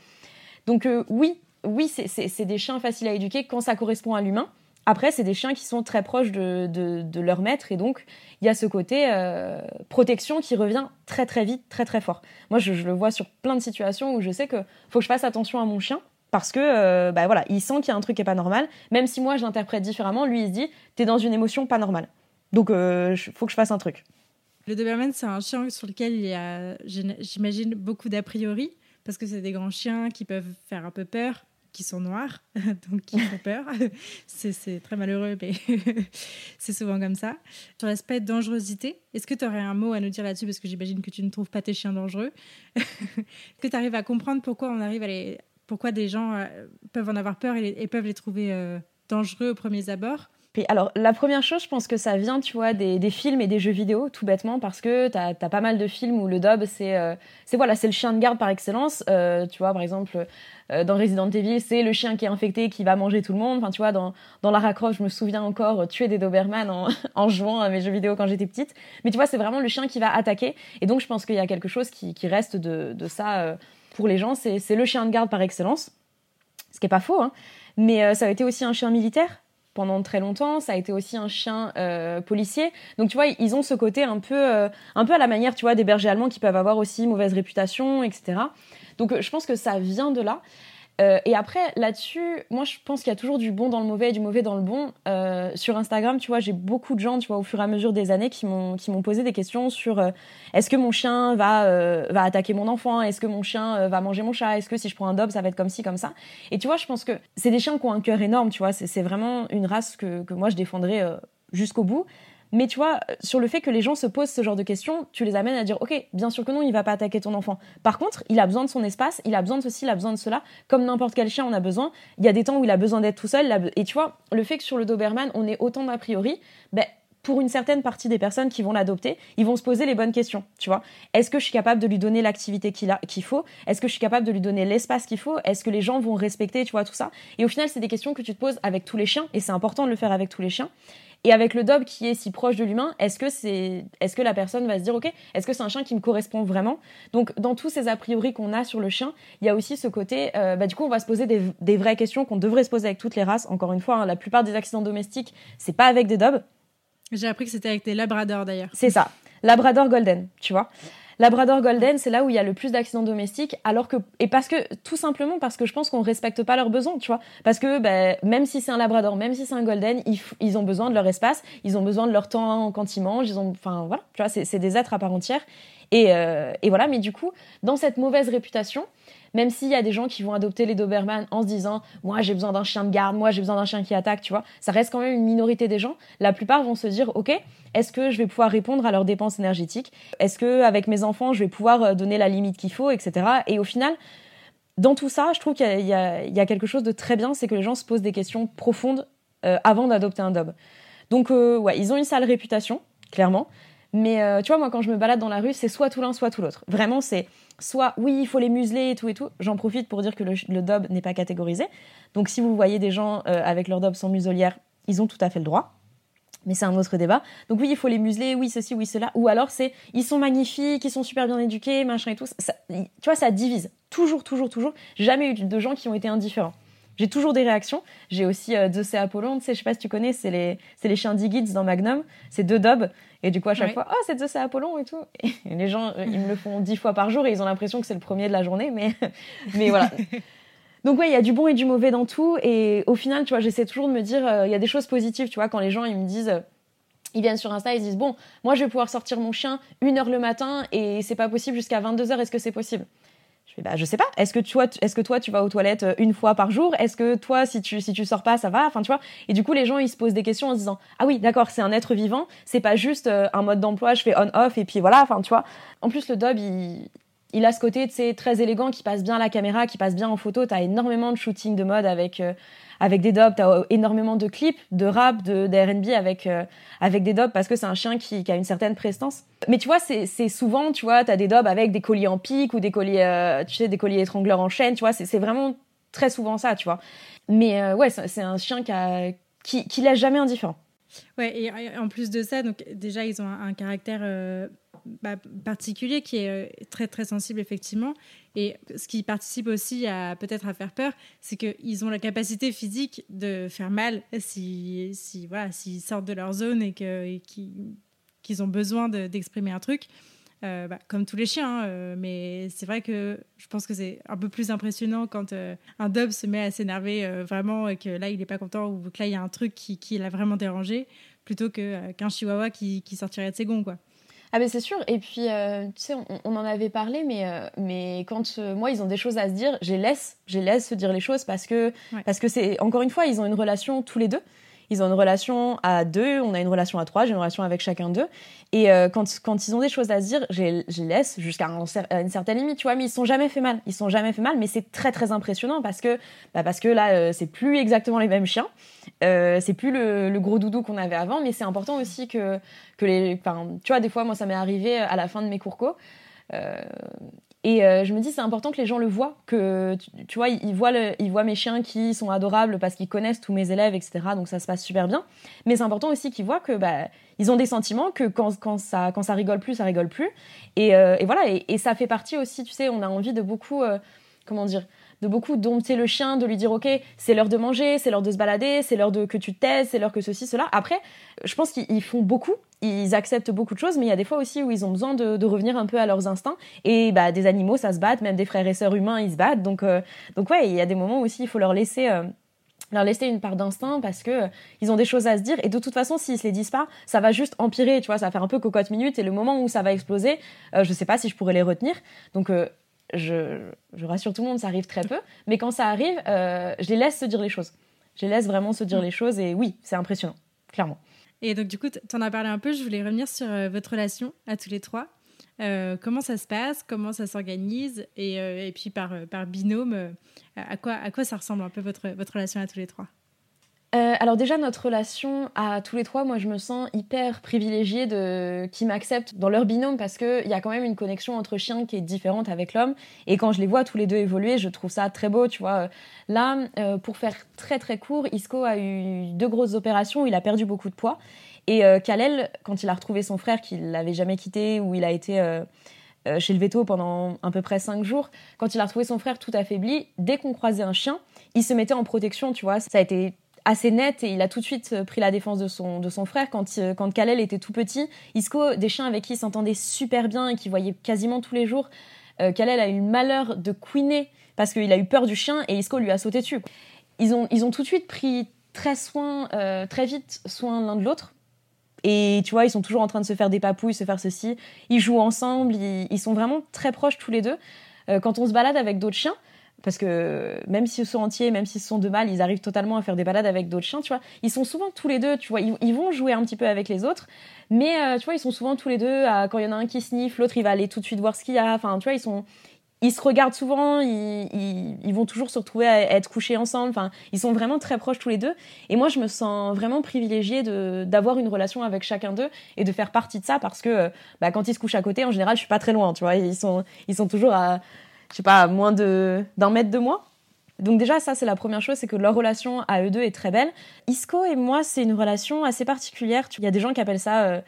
[SPEAKER 2] Donc oui oui c'est des chiens faciles à éduquer quand ça correspond à l'humain après, c'est des chiens qui sont très proches de, de, leur maître et donc il y a ce côté euh, protection qui revient très très vite, très très fort. Moi, je, le vois sur plein de situations où je sais que faut que je fasse attention à mon chien parce que euh, bah voilà, il sent qu'il y a un truc qui est pas normal. Même si moi je l'interprète différemment, lui il se dit t'es dans une émotion pas normale. Donc euh, faut que je fasse un truc.
[SPEAKER 1] Le Doberman, c'est un chien sur lequel il y a, j'imagine, beaucoup d'a priori parce que c'est des grands chiens qui peuvent faire un peu peur qui sont noirs, [laughs] donc qui font peur. [laughs] c'est très malheureux, mais [laughs] c'est souvent comme ça. Sur l'aspect dangerosité, est-ce que tu aurais un mot à nous dire là-dessus? Parce que j'imagine que tu ne trouves pas tes chiens dangereux. est-ce que tu arrives à comprendre pourquoi on arrive à les... pourquoi des gens euh, peuvent en avoir peur et, peuvent les trouver euh, dangereux aux premiers abords?
[SPEAKER 2] Alors, la première chose, je pense que ça vient, tu vois, des, films et des jeux vidéo, tout bêtement, parce que tu as, pas mal de films où le dob, c'est euh, c'est voilà, c'est le chien de garde par excellence. Euh, tu vois, par exemple, euh, dans Resident Evil, c'est le chien qui est infecté qui va manger tout le monde. Enfin, tu vois, dans, dans Lara je me souviens encore tuer des Doberman [laughs] en, jouant à mes jeux vidéo quand j'étais petite. Mais tu vois, c'est vraiment le chien qui va attaquer. Et donc, je pense qu'il y a quelque chose qui, reste de, de ça pour les gens. C'est le chien de garde par excellence. Ce qui est pas faux, hein. Mais ça a été aussi un chien militaire pendant très longtemps. Ça a été aussi un chien euh, policier. Donc tu vois, ils ont ce côté un peu, euh, un peu à la manière, tu vois, des bergers allemands qui peuvent avoir aussi mauvaise réputation, etc. Donc euh, je pense que ça vient de là. Euh, et après, là-dessus, moi, je pense qu'il y a toujours du bon dans le mauvais et du mauvais dans le bon. Euh, sur Instagram, tu vois, j'ai beaucoup de gens, tu vois, au fur et à mesure des années, qui m'ont posé des questions sur euh, est-ce que mon chien va va attaquer mon enfant, est-ce que mon chien va manger mon chat, est-ce que si je prends un dob, ça va être comme ci, comme ça? Et tu vois, je pense que c'est des chiens qui ont un cœur énorme, tu vois. C'est vraiment une race que que moi je défendrai jusqu'au bout. Mais tu vois, sur le fait que les gens se posent ce genre de questions, tu les amènes à dire, ok, bien sûr que non, il va pas attaquer ton enfant. Par contre, il a besoin de son espace, il a besoin de ceci, il a besoin de cela, comme n'importe quel chien on a besoin. Il y a des temps où il a besoin d'être tout seul. Et tu vois, le fait que sur le Doberman, on ait autant d'a priori, ben, pour une certaine partie des personnes qui vont l'adopter, ils vont se poser les bonnes questions, tu vois. Est-ce que je suis capable de lui donner l'activité qu'il qu'il faut? Est-ce que je suis capable de lui donner l'espace qu'il faut? Est-ce que les gens vont respecter, tu vois, tout ça? Et au final, c'est des questions que tu te poses avec tous les chiens, et c'est important de le faire avec tous les chiens. Et avec le dob qui est si proche de l'humain, est-ce que c'est, est-ce que la personne va se dire, ok, est-ce que c'est un chien qui me correspond vraiment? Donc, dans tous ces a priori qu'on a sur le chien, il y a aussi ce côté, euh, bah, du coup, on va se poser des, vraies questions qu'on devrait se poser avec toutes les races. Encore une fois, hein, la plupart des accidents domestiques, c'est pas avec des dobs.
[SPEAKER 1] J'ai appris que c'était avec des labradors d'ailleurs.
[SPEAKER 2] C'est ça, labrador golden, tu vois. Labrador Golden, c'est là où il y a le plus d'accidents domestiques, alors que et parce que tout simplement parce que je pense qu'on respecte pas leurs besoins, tu vois. Parce que ben, même si c'est un Labrador, même si c'est un Golden, ils, ils, ont besoin de leur espace, ils ont besoin de leur temps quand ils mangent, ils ont, enfin voilà, tu vois, c'est des êtres à part entière. Et, euh, et voilà, mais du coup, dans cette mauvaise réputation, même s'il y a des gens qui vont adopter les Doberman en se disant moi j'ai besoin d'un chien de garde, moi j'ai besoin d'un chien qui attaque, tu vois, ça reste quand même une minorité des gens. La plupart vont se dire ok, est-ce que je vais pouvoir répondre à leurs dépenses énergétiques? Est-ce que avec mes enfants je vais pouvoir euh, donner la limite qu'il faut, etc. Et au final, dans tout ça, je trouve qu'il y, a quelque chose de très bien, c'est que les gens se posent des questions profondes euh, avant d'adopter un Dob. Donc ouais, ils ont une sale réputation, clairement. Mais tu vois, moi, quand je me balade dans la rue, c'est soit tout l'un, soit tout l'autre. Vraiment, c'est soit oui, il faut les museler et tout et tout. J'en profite pour dire que le, le dob n'est pas catégorisé. Donc si vous voyez des gens euh, avec leur dob sans muselière, ils ont tout à fait le droit. Mais c'est un autre débat. Donc oui, il faut les museler, oui ceci, oui cela. Ou alors c'est ils sont magnifiques, ils sont super bien éduqués, machin et tout. tu vois, ça divise. Toujours, toujours, toujours. Jamais eu de gens qui ont été indifférents. J'ai toujours des réactions. J'ai aussi euh, deux Apollon, tu sais, je sais pas si tu connais, c'est les, les chiens d'Igids dans Magnum. C'est deux dobs. Et du coup, à chaque fois, oh, c'est deux Apollon et tout. Et les gens, euh, ils me le font dix fois par jour et ils ont l'impression que c'est le premier de la journée, mais, [laughs] mais voilà. [laughs] donc ouais, il y a du bon et du mauvais dans tout. Et au final, tu vois, j'essaie toujours de me dire, il y a des choses positives, tu vois, quand les gens ils me disent ils viennent sur Insta, ils disent bon, moi je vais pouvoir sortir mon chien une heure le matin et c'est pas possible jusqu'à 22 heures. Est-ce que c'est possible? Bah je sais pas. Est-ce que toi, tu vas aux toilettes euh, une fois par jour? Est-ce que toi si tu si sors pas ça va? Enfin tu vois. Et du coup les gens ils se posent des questions en se disant ah oui d'accord c'est un être vivant, c'est pas juste euh, un mode d'emploi, je fais on off et puis voilà. Enfin tu vois. En plus le Dob il il a ce côté très élégant qui passe bien à la caméra, qui passe bien en photo. T'as énormément de shooting de mode avec euh, avec des dobs, t'as énormément de clips, de rap, de, de avec, euh, avec des dobs parce que c'est un chien qui, a une certaine prestance. Mais tu vois, c'est souvent, tu vois, t'as des dobs avec des colliers en pique ou des colliers, euh, tu sais, des colliers étrangleurs en chaîne, tu vois, c'est vraiment très souvent ça, tu vois. Mais euh, ouais, c'est un chien qui, a, qui, qui laisse jamais indifférent.
[SPEAKER 1] Ouais, et en plus de ça, donc déjà, ils ont un, caractère bah, particulier qui est très, très sensible, effectivement. Et ce qui participe aussi à peut-être à faire peur, c'est qu'ils ont la capacité physique de faire mal si, si voilà, s'ils sortent de leur zone et qu'ils ont besoin d'exprimer un truc. Euh, bah, comme tous les chiens, hein, euh, mais c'est vrai que je pense que c'est un peu plus impressionnant quand euh, un dub se met à s'énerver vraiment et que là il n'est pas content ou que là il y a un truc qui, qui l'a vraiment dérangé plutôt qu'un chihuahua qui, qui sortirait de ses gonds. Quoi.
[SPEAKER 2] Ah ben c'est sûr. Et puis, euh, tu sais, on, en avait parlé, mais, euh, mais quand euh, moi, ils ont des choses à se dire, je les laisse, je les laisse se dire les choses parce que, parce que c'est, encore une fois, ils ont une relation tous les deux. Ils ont une relation à deux, on a une relation à trois, j'ai une relation avec chacun d'eux. Et euh, quand, quand ils ont des choses à se dire, je les laisse jusqu'à une certaine limite, tu vois, mais ils sont jamais fait mal. Ils sont jamais fait mal, mais c'est très très impressionnant parce que, bah parce que là, euh, c'est plus exactement les mêmes chiens. Euh, c'est plus le, gros doudou qu'on avait avant, mais c'est important aussi que, que les. Tu vois, des fois, moi, ça m'est arrivé à la fin de mes cours co. Euh, et euh, je me dis, c'est important que les gens le voient, que tu, vois, ils voient, ils voient mes chiens qui sont adorables parce qu'ils connaissent tous mes élèves, etc. Donc ça se passe super bien. Mais c'est important aussi qu'ils voient que bah, ils ont des sentiments, que quand, quand, ça, quand ça rigole plus, ça rigole plus. Et, euh, voilà, et, ça fait partie aussi, tu sais, on a envie de beaucoup, euh, comment dire, de beaucoup dompter le chien, de lui dire ok, c'est l'heure de manger, c'est l'heure de se balader, c'est l'heure de que tu te taises, c'est l'heure que ceci, cela. Après, je pense qu'ils font beaucoup, ils acceptent beaucoup de choses, mais il y a des fois aussi où ils ont besoin de, revenir un peu à leurs instincts. Et bah, des animaux, ça se bat, même des frères et sœurs humains, ils se battent. Donc, euh, donc ouais, il y a des moments aussi, il faut leur laisser. Euh, leur laisser une part d'instinct parce que euh, ils ont des choses à se dire et de toute façon s'ils se les disent pas ça va juste empirer tu vois ça va faire un peu cocotte minute et le moment où ça va exploser je sais pas si je pourrais les retenir donc je, rassure tout le monde, ça arrive très peu. Mais quand ça arrive, euh, je les laisse se dire les choses. Je les laisse vraiment se dire les choses. Et oui, c'est impressionnant, clairement.
[SPEAKER 1] Et donc, du coup, tu en as parlé un peu. Je voulais revenir sur euh, votre relation à tous les trois. Euh, comment ça se passe Comment ça s'organise et, puis par, binôme, à, quoi, ça ressemble un peu votre relation à tous les trois?
[SPEAKER 2] Euh, alors déjà notre relation à tous les trois, moi je me sens hyper privilégiée de qui m'acceptent dans leur binôme parce que il y a quand même une connexion entre chiens qui est différente avec l'homme et quand je les vois tous les deux évoluer, je trouve ça très beau, tu vois. Là, euh, pour faire très très court, Isco a eu deux grosses opérations, où il a perdu beaucoup de poids et euh, Kalel, quand il a retrouvé son frère qu'il l'avait jamais quitté, où il a été chez le veto pendant à peu près cinq jours, quand il a retrouvé son frère tout affaibli, dès qu'on croisait un chien, il se mettait en protection, tu vois. Ça a été assez net et il a tout de suite euh, pris la défense de son, de son frère quand, euh, quand Kalel était tout petit. Isco, des chiens avec qui il s'entendait super bien et qui voyait quasiment tous les jours. Euh, Kalel a eu le malheur de couiner parce qu'il a eu peur du chien et Isco lui a sauté dessus. Ils ont, ils ont tout de suite pris très soin, très vite soin l'un de l'autre. Et tu vois, ils sont toujours en train de se faire des papouilles, se faire ceci. Ils jouent ensemble, ils, ils sont vraiment très proches tous les deux. quand on se balade avec d'autres chiens, parce que même s'ils sont entiers, même s'ils sont de mal, ils arrivent totalement à faire des balades avec d'autres chiens, tu vois. Ils sont souvent tous les deux, tu vois, ils, vont jouer un petit peu avec les autres, mais euh, tu vois, ils sont souvent tous les deux, quand il y en a un qui sniffe, l'autre il va aller tout de suite voir ce qu'il y a, enfin, tu vois, ils se regardent souvent, ils, vont toujours se retrouver à être couchés ensemble. Enfin, ils sont vraiment très proches tous les deux. Et moi, je me sens vraiment privilégiée d'avoir une relation avec chacun d'eux et de faire partie de ça parce que bah, quand ils se couchent à côté, en général, je suis pas très loin. Tu vois, ils sont toujours à, je sais pas, moins d'un mètre de moi. Donc déjà, ça, c'est la première chose, c'est que leur relation à eux deux est très belle. Isco et moi, c'est une relation assez particulière. Il y a des gens qui appellent ça euh,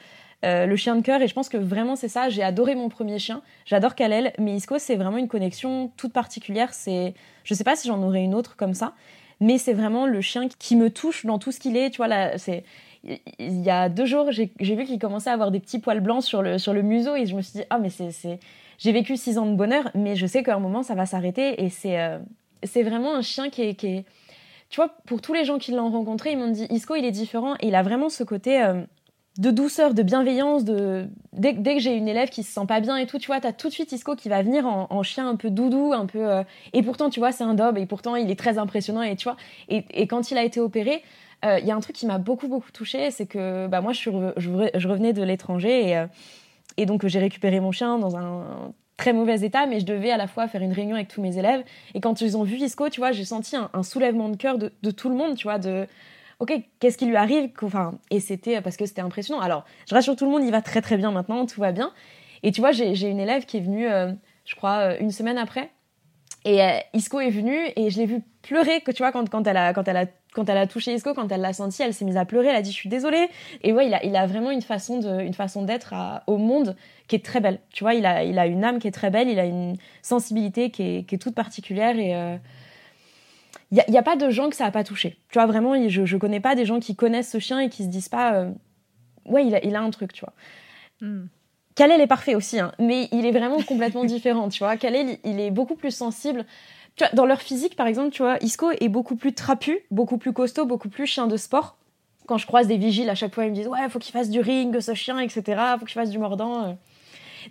[SPEAKER 2] euh, le chien de cœur, et je pense que vraiment c'est ça. J'ai adoré mon premier chien, j'adore Kalel, mais Isco, c'est vraiment une connexion toute particulière. C'est, je sais pas si j'en aurais une autre comme ça, mais c'est vraiment le chien qui me touche dans tout ce qu'il est. Tu vois, c'est il y a deux jours, j'ai vu qu'il commençait à avoir des petits poils blancs sur le, sur le museau et je me suis dit, ah, mais c'est j'ai vécu six ans de bonheur, mais je sais qu'à un moment, ça va s'arrêter et c'est. Euh, c'est vraiment un chien qui est, qui est, Tu vois, pour tous les gens qui l'ont rencontré, ils m'ont dit Isco, il est différent et il a vraiment ce côté. Euh, de douceur, de bienveillance, de dès, que j'ai une élève qui se sent pas bien et tout, tu vois, t'as tout de suite Isco qui va venir en, chien un peu doudou, un peu euh, et pourtant tu vois c'est un dob et pourtant il est très impressionnant et tu vois et, quand il a été opéré, il y a un truc qui m'a beaucoup beaucoup touché, c'est que bah moi je, suis je, revenais de l'étranger et, et donc j'ai récupéré mon chien dans un très mauvais état, mais je devais à la fois faire une réunion avec tous mes élèves. Et quand ils ont vu Isco, tu vois, j'ai senti un, soulèvement de cœur de, tout le monde, tu vois, de ok, qu'est-ce qui lui arrive? Enfin, et c'était parce que c'était impressionnant. Alors, je rassure tout le monde, il va très très bien maintenant, tout va bien. Et tu vois, j'ai une élève qui est venue, euh, je crois, euh, une semaine après. Et euh, Isco est venue et je l'ai vue pleurer, que tu vois, quand, quand, elle a, quand, elle a, quand elle a touché Isco, quand elle l'a senti, elle s'est mise à pleurer, elle a dit je suis désolée. Et ouais, il a, il a vraiment une façon de, une façon d'être au monde qui est très belle. Tu vois, il a, il a une âme qui est très belle, il a une sensibilité qui est, qui est toute particulière et il n'y a, pas de gens que ça n'a pas touché. Tu vois, vraiment, je ne connais pas des gens qui connaissent ce chien et qui se disent pas, euh, ouais, il a, il a un truc, tu vois. Mm. Kalel est parfait aussi, hein, mais il est vraiment complètement [laughs] différent, tu vois. Kalel, il est beaucoup plus sensible. Dans leur physique, par exemple, tu vois, Isco est beaucoup plus trapu, beaucoup plus costaud, beaucoup plus chien de sport. Quand je croise des vigiles, à chaque fois, ils me disent, ouais, faut qu'il fasse du ring, ce chien, etc. Faut qu'il fasse du mordant. Euh.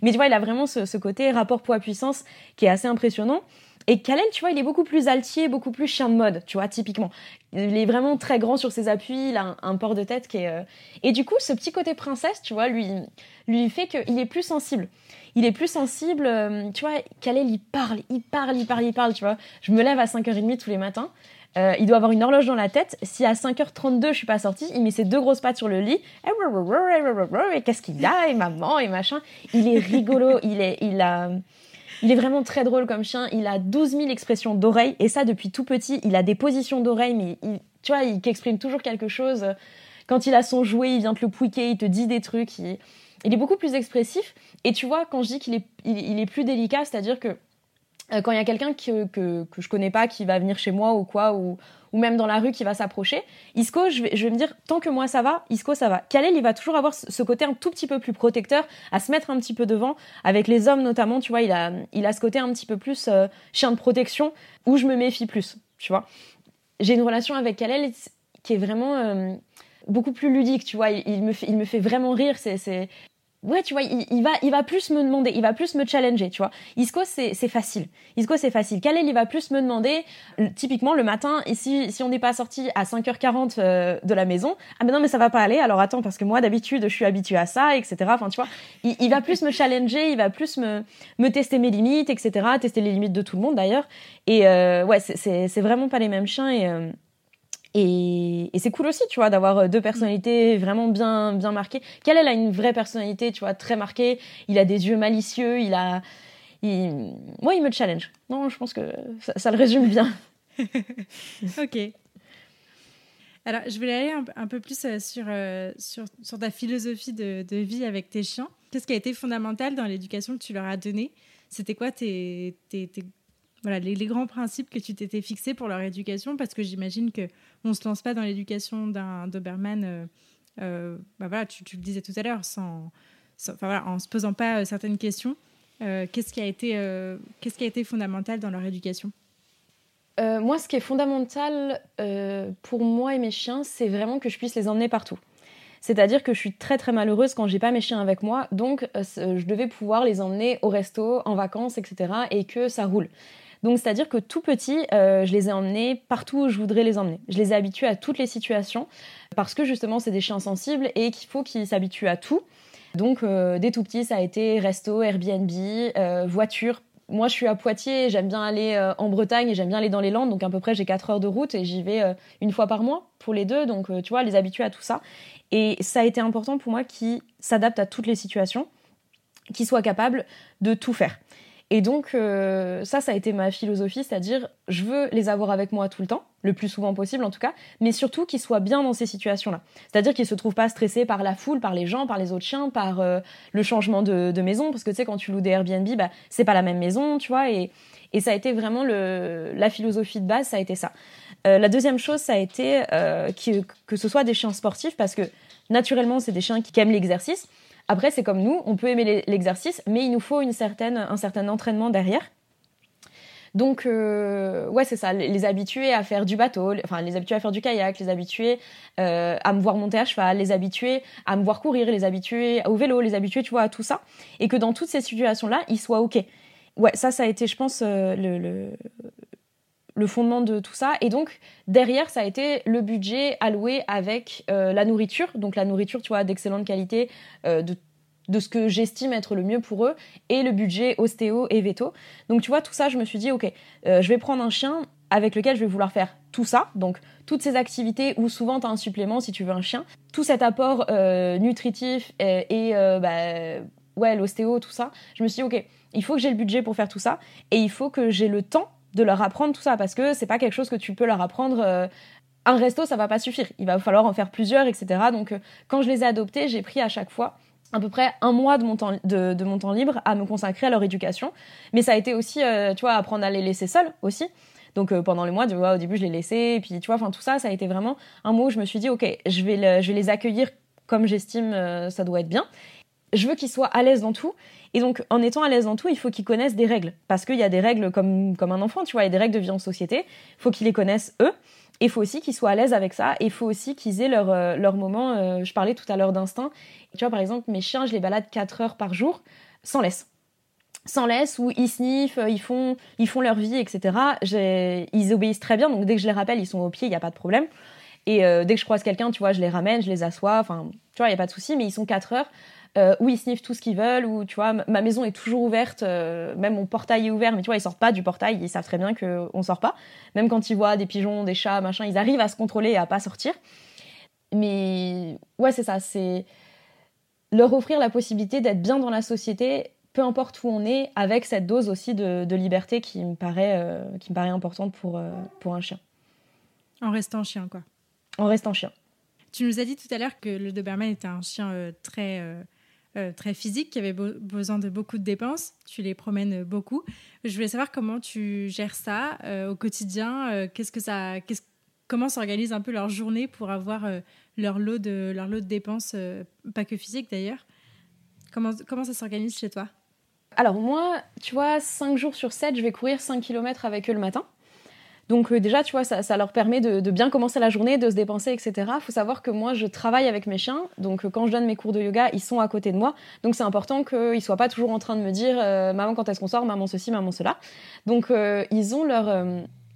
[SPEAKER 2] Mais tu vois, il a vraiment ce, côté rapport poids-puissance qui est assez impressionnant. Et Kalel, tu vois, il est beaucoup plus altier, beaucoup plus chien de mode, tu vois, typiquement. Il est vraiment très grand sur ses appuis, il a un, port de tête qui est... Euh, et du coup, ce petit côté princesse, tu vois, lui, lui fait qu'il est plus sensible. Il est plus sensible, euh, tu vois, Kalel, il parle, il parle, il parle, il parle, tu vois. Je me lève à 5h30 tous les matins. Euh, il doit avoir une horloge dans la tête. Si à 5h32 je suis pas sortie, il met ses deux grosses pattes sur le lit. Et qu'est-ce qu'il a Et maman et machin. Il est rigolo. [laughs] il est, il a, il est vraiment très drôle comme chien. Il a 12 000 expressions d'oreilles. Et ça, depuis tout petit, il a des positions d'oreilles, mais tu vois, il exprime toujours quelque chose. Quand il a son jouet, il vient te le pouiquer, il te dit des trucs. Il, est beaucoup plus expressif. Et tu vois, quand je dis qu'il est, il est plus délicat, c'est-à-dire que euh, quand il y a quelqu'un que, que, que, je connais pas qui va venir chez moi ou quoi, ou, ou même dans la rue qui va s'approcher, Isco, je vais, je vais me dire, tant que moi ça va, Isco ça va. Kalel, il va toujours avoir ce côté un tout petit peu plus protecteur, à se mettre un petit peu devant, avec les hommes notamment, tu vois, il a, il a ce côté un petit peu plus euh, chien de protection, où je me méfie plus, tu vois. J'ai une relation avec Kalel qui est vraiment... Euh, beaucoup plus ludique, tu vois, il, il, me fait, il me fait vraiment rire, c'est ouais, tu vois, il, va, il va plus me demander, il va plus me challenger, tu vois. Isco, c'est facile. Isco, c'est facile. Kalel, il va plus me demander, typiquement le matin, et si, si on n'est pas sorti à 5h40 euh, de la maison, ah mais non, mais ça va pas aller, alors attends, parce que moi, d'habitude, je suis habituée à ça, etc. Enfin, tu vois, il, va plus me challenger, il va plus me, me tester mes limites, etc. Tester les limites de tout le monde, d'ailleurs. Et euh, ouais, c'est vraiment pas les mêmes chiens, et... Euh, et, c'est cool aussi, tu vois, d'avoir euh, deux personnalités vraiment bien, bien marquées. Quelle a une vraie personnalité, tu vois, très marquée. Il a des yeux malicieux, il a. Il... Moi, il me challenge. Non, je pense que ça, le résume bien. [laughs] [laughs]
[SPEAKER 1] ok. Alors, je voulais aller un, peu plus euh, sur, euh, sur, sur, ta philosophie de, de, vie avec tes chiens. Qu'est-ce qui a été fondamental dans l'éducation que tu leur as donnée? C'était quoi tes, tes, tes voilà, les, grands principes que tu t'étais fixés pour leur éducation, parce que j'imagine qu'on ne se lance pas dans l'éducation d'un Doberman, euh, euh, bah voilà, tu, le disais tout à l'heure, sans, en ne se posant pas euh, certaines questions. qu'est-ce qui, a été, qu'est-ce qui a été fondamental dans leur éducation?
[SPEAKER 2] Moi, ce qui est fondamental pour moi et mes chiens, c'est vraiment que je puisse les emmener partout. C'est-à-dire que je suis très très malheureuse quand j'ai pas mes chiens avec moi, donc je devais pouvoir les emmener au resto, en vacances, etc. et que ça roule. Donc, c'est-à-dire que tout petit, euh, je les ai emmenés partout où je voudrais les emmener. Je les ai habitués à toutes les situations parce que justement, c'est des chiens sensibles et qu'il faut qu'ils s'habituent à tout. Donc, euh, dès tout petit, ça a été resto, Airbnb, euh, voiture. Moi, je suis à Poitiers, j'aime bien aller en Bretagne et j'aime bien aller dans les Landes. Donc, à peu près, j'ai 4 heures de route et j'y vais une fois par mois pour les deux. Donc, tu vois, les habituer à tout ça. Et ça a été important pour moi qu'ils s'adaptent à toutes les situations, qu'ils soient capables de tout faire. Et donc, euh, ça, ça a été ma philosophie, c'est-à-dire, je veux les avoir avec moi tout le temps, le plus souvent possible en tout cas, mais surtout qu'ils soient bien dans ces situations-là. C'est-à-dire qu'ils se trouvent pas stressés par la foule, par les gens, par les autres chiens, par euh, le changement de, maison, parce que tu sais, quand tu loues des Airbnb, bah, c'est pas la même maison, tu vois, et, ça a été vraiment la philosophie de base, ça a été ça. Euh, la deuxième chose, ça a été que ce soit des chiens sportifs, parce que naturellement, c'est des chiens qui aiment l'exercice. Après, c'est comme nous, on peut aimer l'exercice, mais il nous faut une certaine, un certain entraînement derrière. Donc, euh, ouais, c'est ça, les habituer à faire du bateau, enfin, les habituer à faire du kayak, les habituer euh, à me voir monter à cheval, les habituer à me voir courir, les habituer au vélo, les habituer, tu vois, à tout ça. Et que dans toutes ces situations-là, ils soient OK. Ouais, ça, ça a été, je pense, euh, le, le, le, fondement de tout ça. Et donc, derrière, ça a été le budget alloué avec la nourriture. Donc, la nourriture, tu vois, d'excellente qualité, de de ce que j'estime être le mieux pour eux et le budget ostéo et veto. Donc tu vois, tout ça, je me suis dit, ok, euh, je vais prendre un chien avec lequel je vais vouloir faire tout ça, donc toutes ces activités où souvent tu as un supplément si tu veux un chien, tout cet apport euh, nutritif et, euh, bah, ouais, l'ostéo, tout ça, je me suis dit, ok, il faut que j'ai le budget pour faire tout ça et il faut que j'ai le temps de leur apprendre tout ça parce que c'est pas quelque chose que tu peux leur apprendre un resto, ça va pas suffire. Il va falloir en faire plusieurs, etc. Donc, quand je les ai adoptés, j'ai pris à chaque fois à peu près un mois de mon temps, de, mon temps libre à me consacrer à leur éducation. Mais ça a été aussi, euh, tu vois, apprendre à les laisser seuls aussi. Donc euh, pendant les mois, tu vois, au début je les laissais, et puis tu vois, enfin tout ça, ça a été vraiment un mot où je me suis dit, ok, je vais, je vais les accueillir comme j'estime euh, ça doit être bien. Je veux qu'ils soient à l'aise dans tout. Et donc, en étant à l'aise dans tout, il faut qu'ils connaissent des règles. Parce qu'il y a des règles comme, comme un enfant, tu vois, il y a des règles de vie en société. Il faut qu'ils les connaissent eux. Et il faut aussi qu'ils soient à l'aise avec ça. Et il faut aussi qu'ils aient leur, euh, leur moment. Euh, je parlais tout à l'heure d'instinct. Tu vois, par exemple, mes chiens, je les balade 4 heures par jour sans laisse. Sans laisse, où ils sniffent, ils font, ils font leur vie, etc. Ils obéissent très bien. Donc, dès que je les rappelle, ils sont au pied, il n'y a pas de problème. Et euh, dès que je croise quelqu'un, tu vois, je les ramène, je les assois. Enfin, tu vois, il n'y a pas de souci. Mais ils sont 4 heures. Euh, où ils sniffent tout ce qu'ils veulent, où tu vois, ma maison est toujours ouverte, euh, même mon portail est ouvert, mais tu vois, ils sortent pas du portail, ils savent très bien qu'on sort pas. Même quand ils voient des pigeons, des chats, machin, ils arrivent à se contrôler et à pas sortir. Mais ouais, c'est ça, c'est leur offrir la possibilité d'être bien dans la société, peu importe où on est, avec cette dose aussi de, liberté qui me paraît, euh, qui me paraît importante pour, pour un chien.
[SPEAKER 1] En restant chien, quoi.
[SPEAKER 2] En restant chien.
[SPEAKER 1] Tu nous as dit tout à l'heure que le Doberman était un chien très euh, très physique, qui avait besoin de beaucoup de dépenses. Tu les promènes beaucoup. Je voulais savoir comment tu gères ça euh, au quotidien. Euh, qu'est-ce que ça, comment s'organise un peu leur journée pour avoir leur lot de leur lot de dépenses, pas que physique d'ailleurs. Comment comment ça s'organise chez toi?
[SPEAKER 2] Alors moi, tu vois, 5 jours sur 7, je vais courir 5 km avec eux le matin. Donc euh, déjà, tu vois, ça, leur permet de, bien commencer la journée, de se dépenser, etc. Faut savoir que moi, je travaille avec mes chiens. Donc euh, quand je donne mes cours de yoga, ils sont à côté de moi. Donc c'est important qu'ils soient pas toujours en train de me dire euh, maman quand est-ce qu'on sort, maman ceci, maman cela. Donc ils ont leur,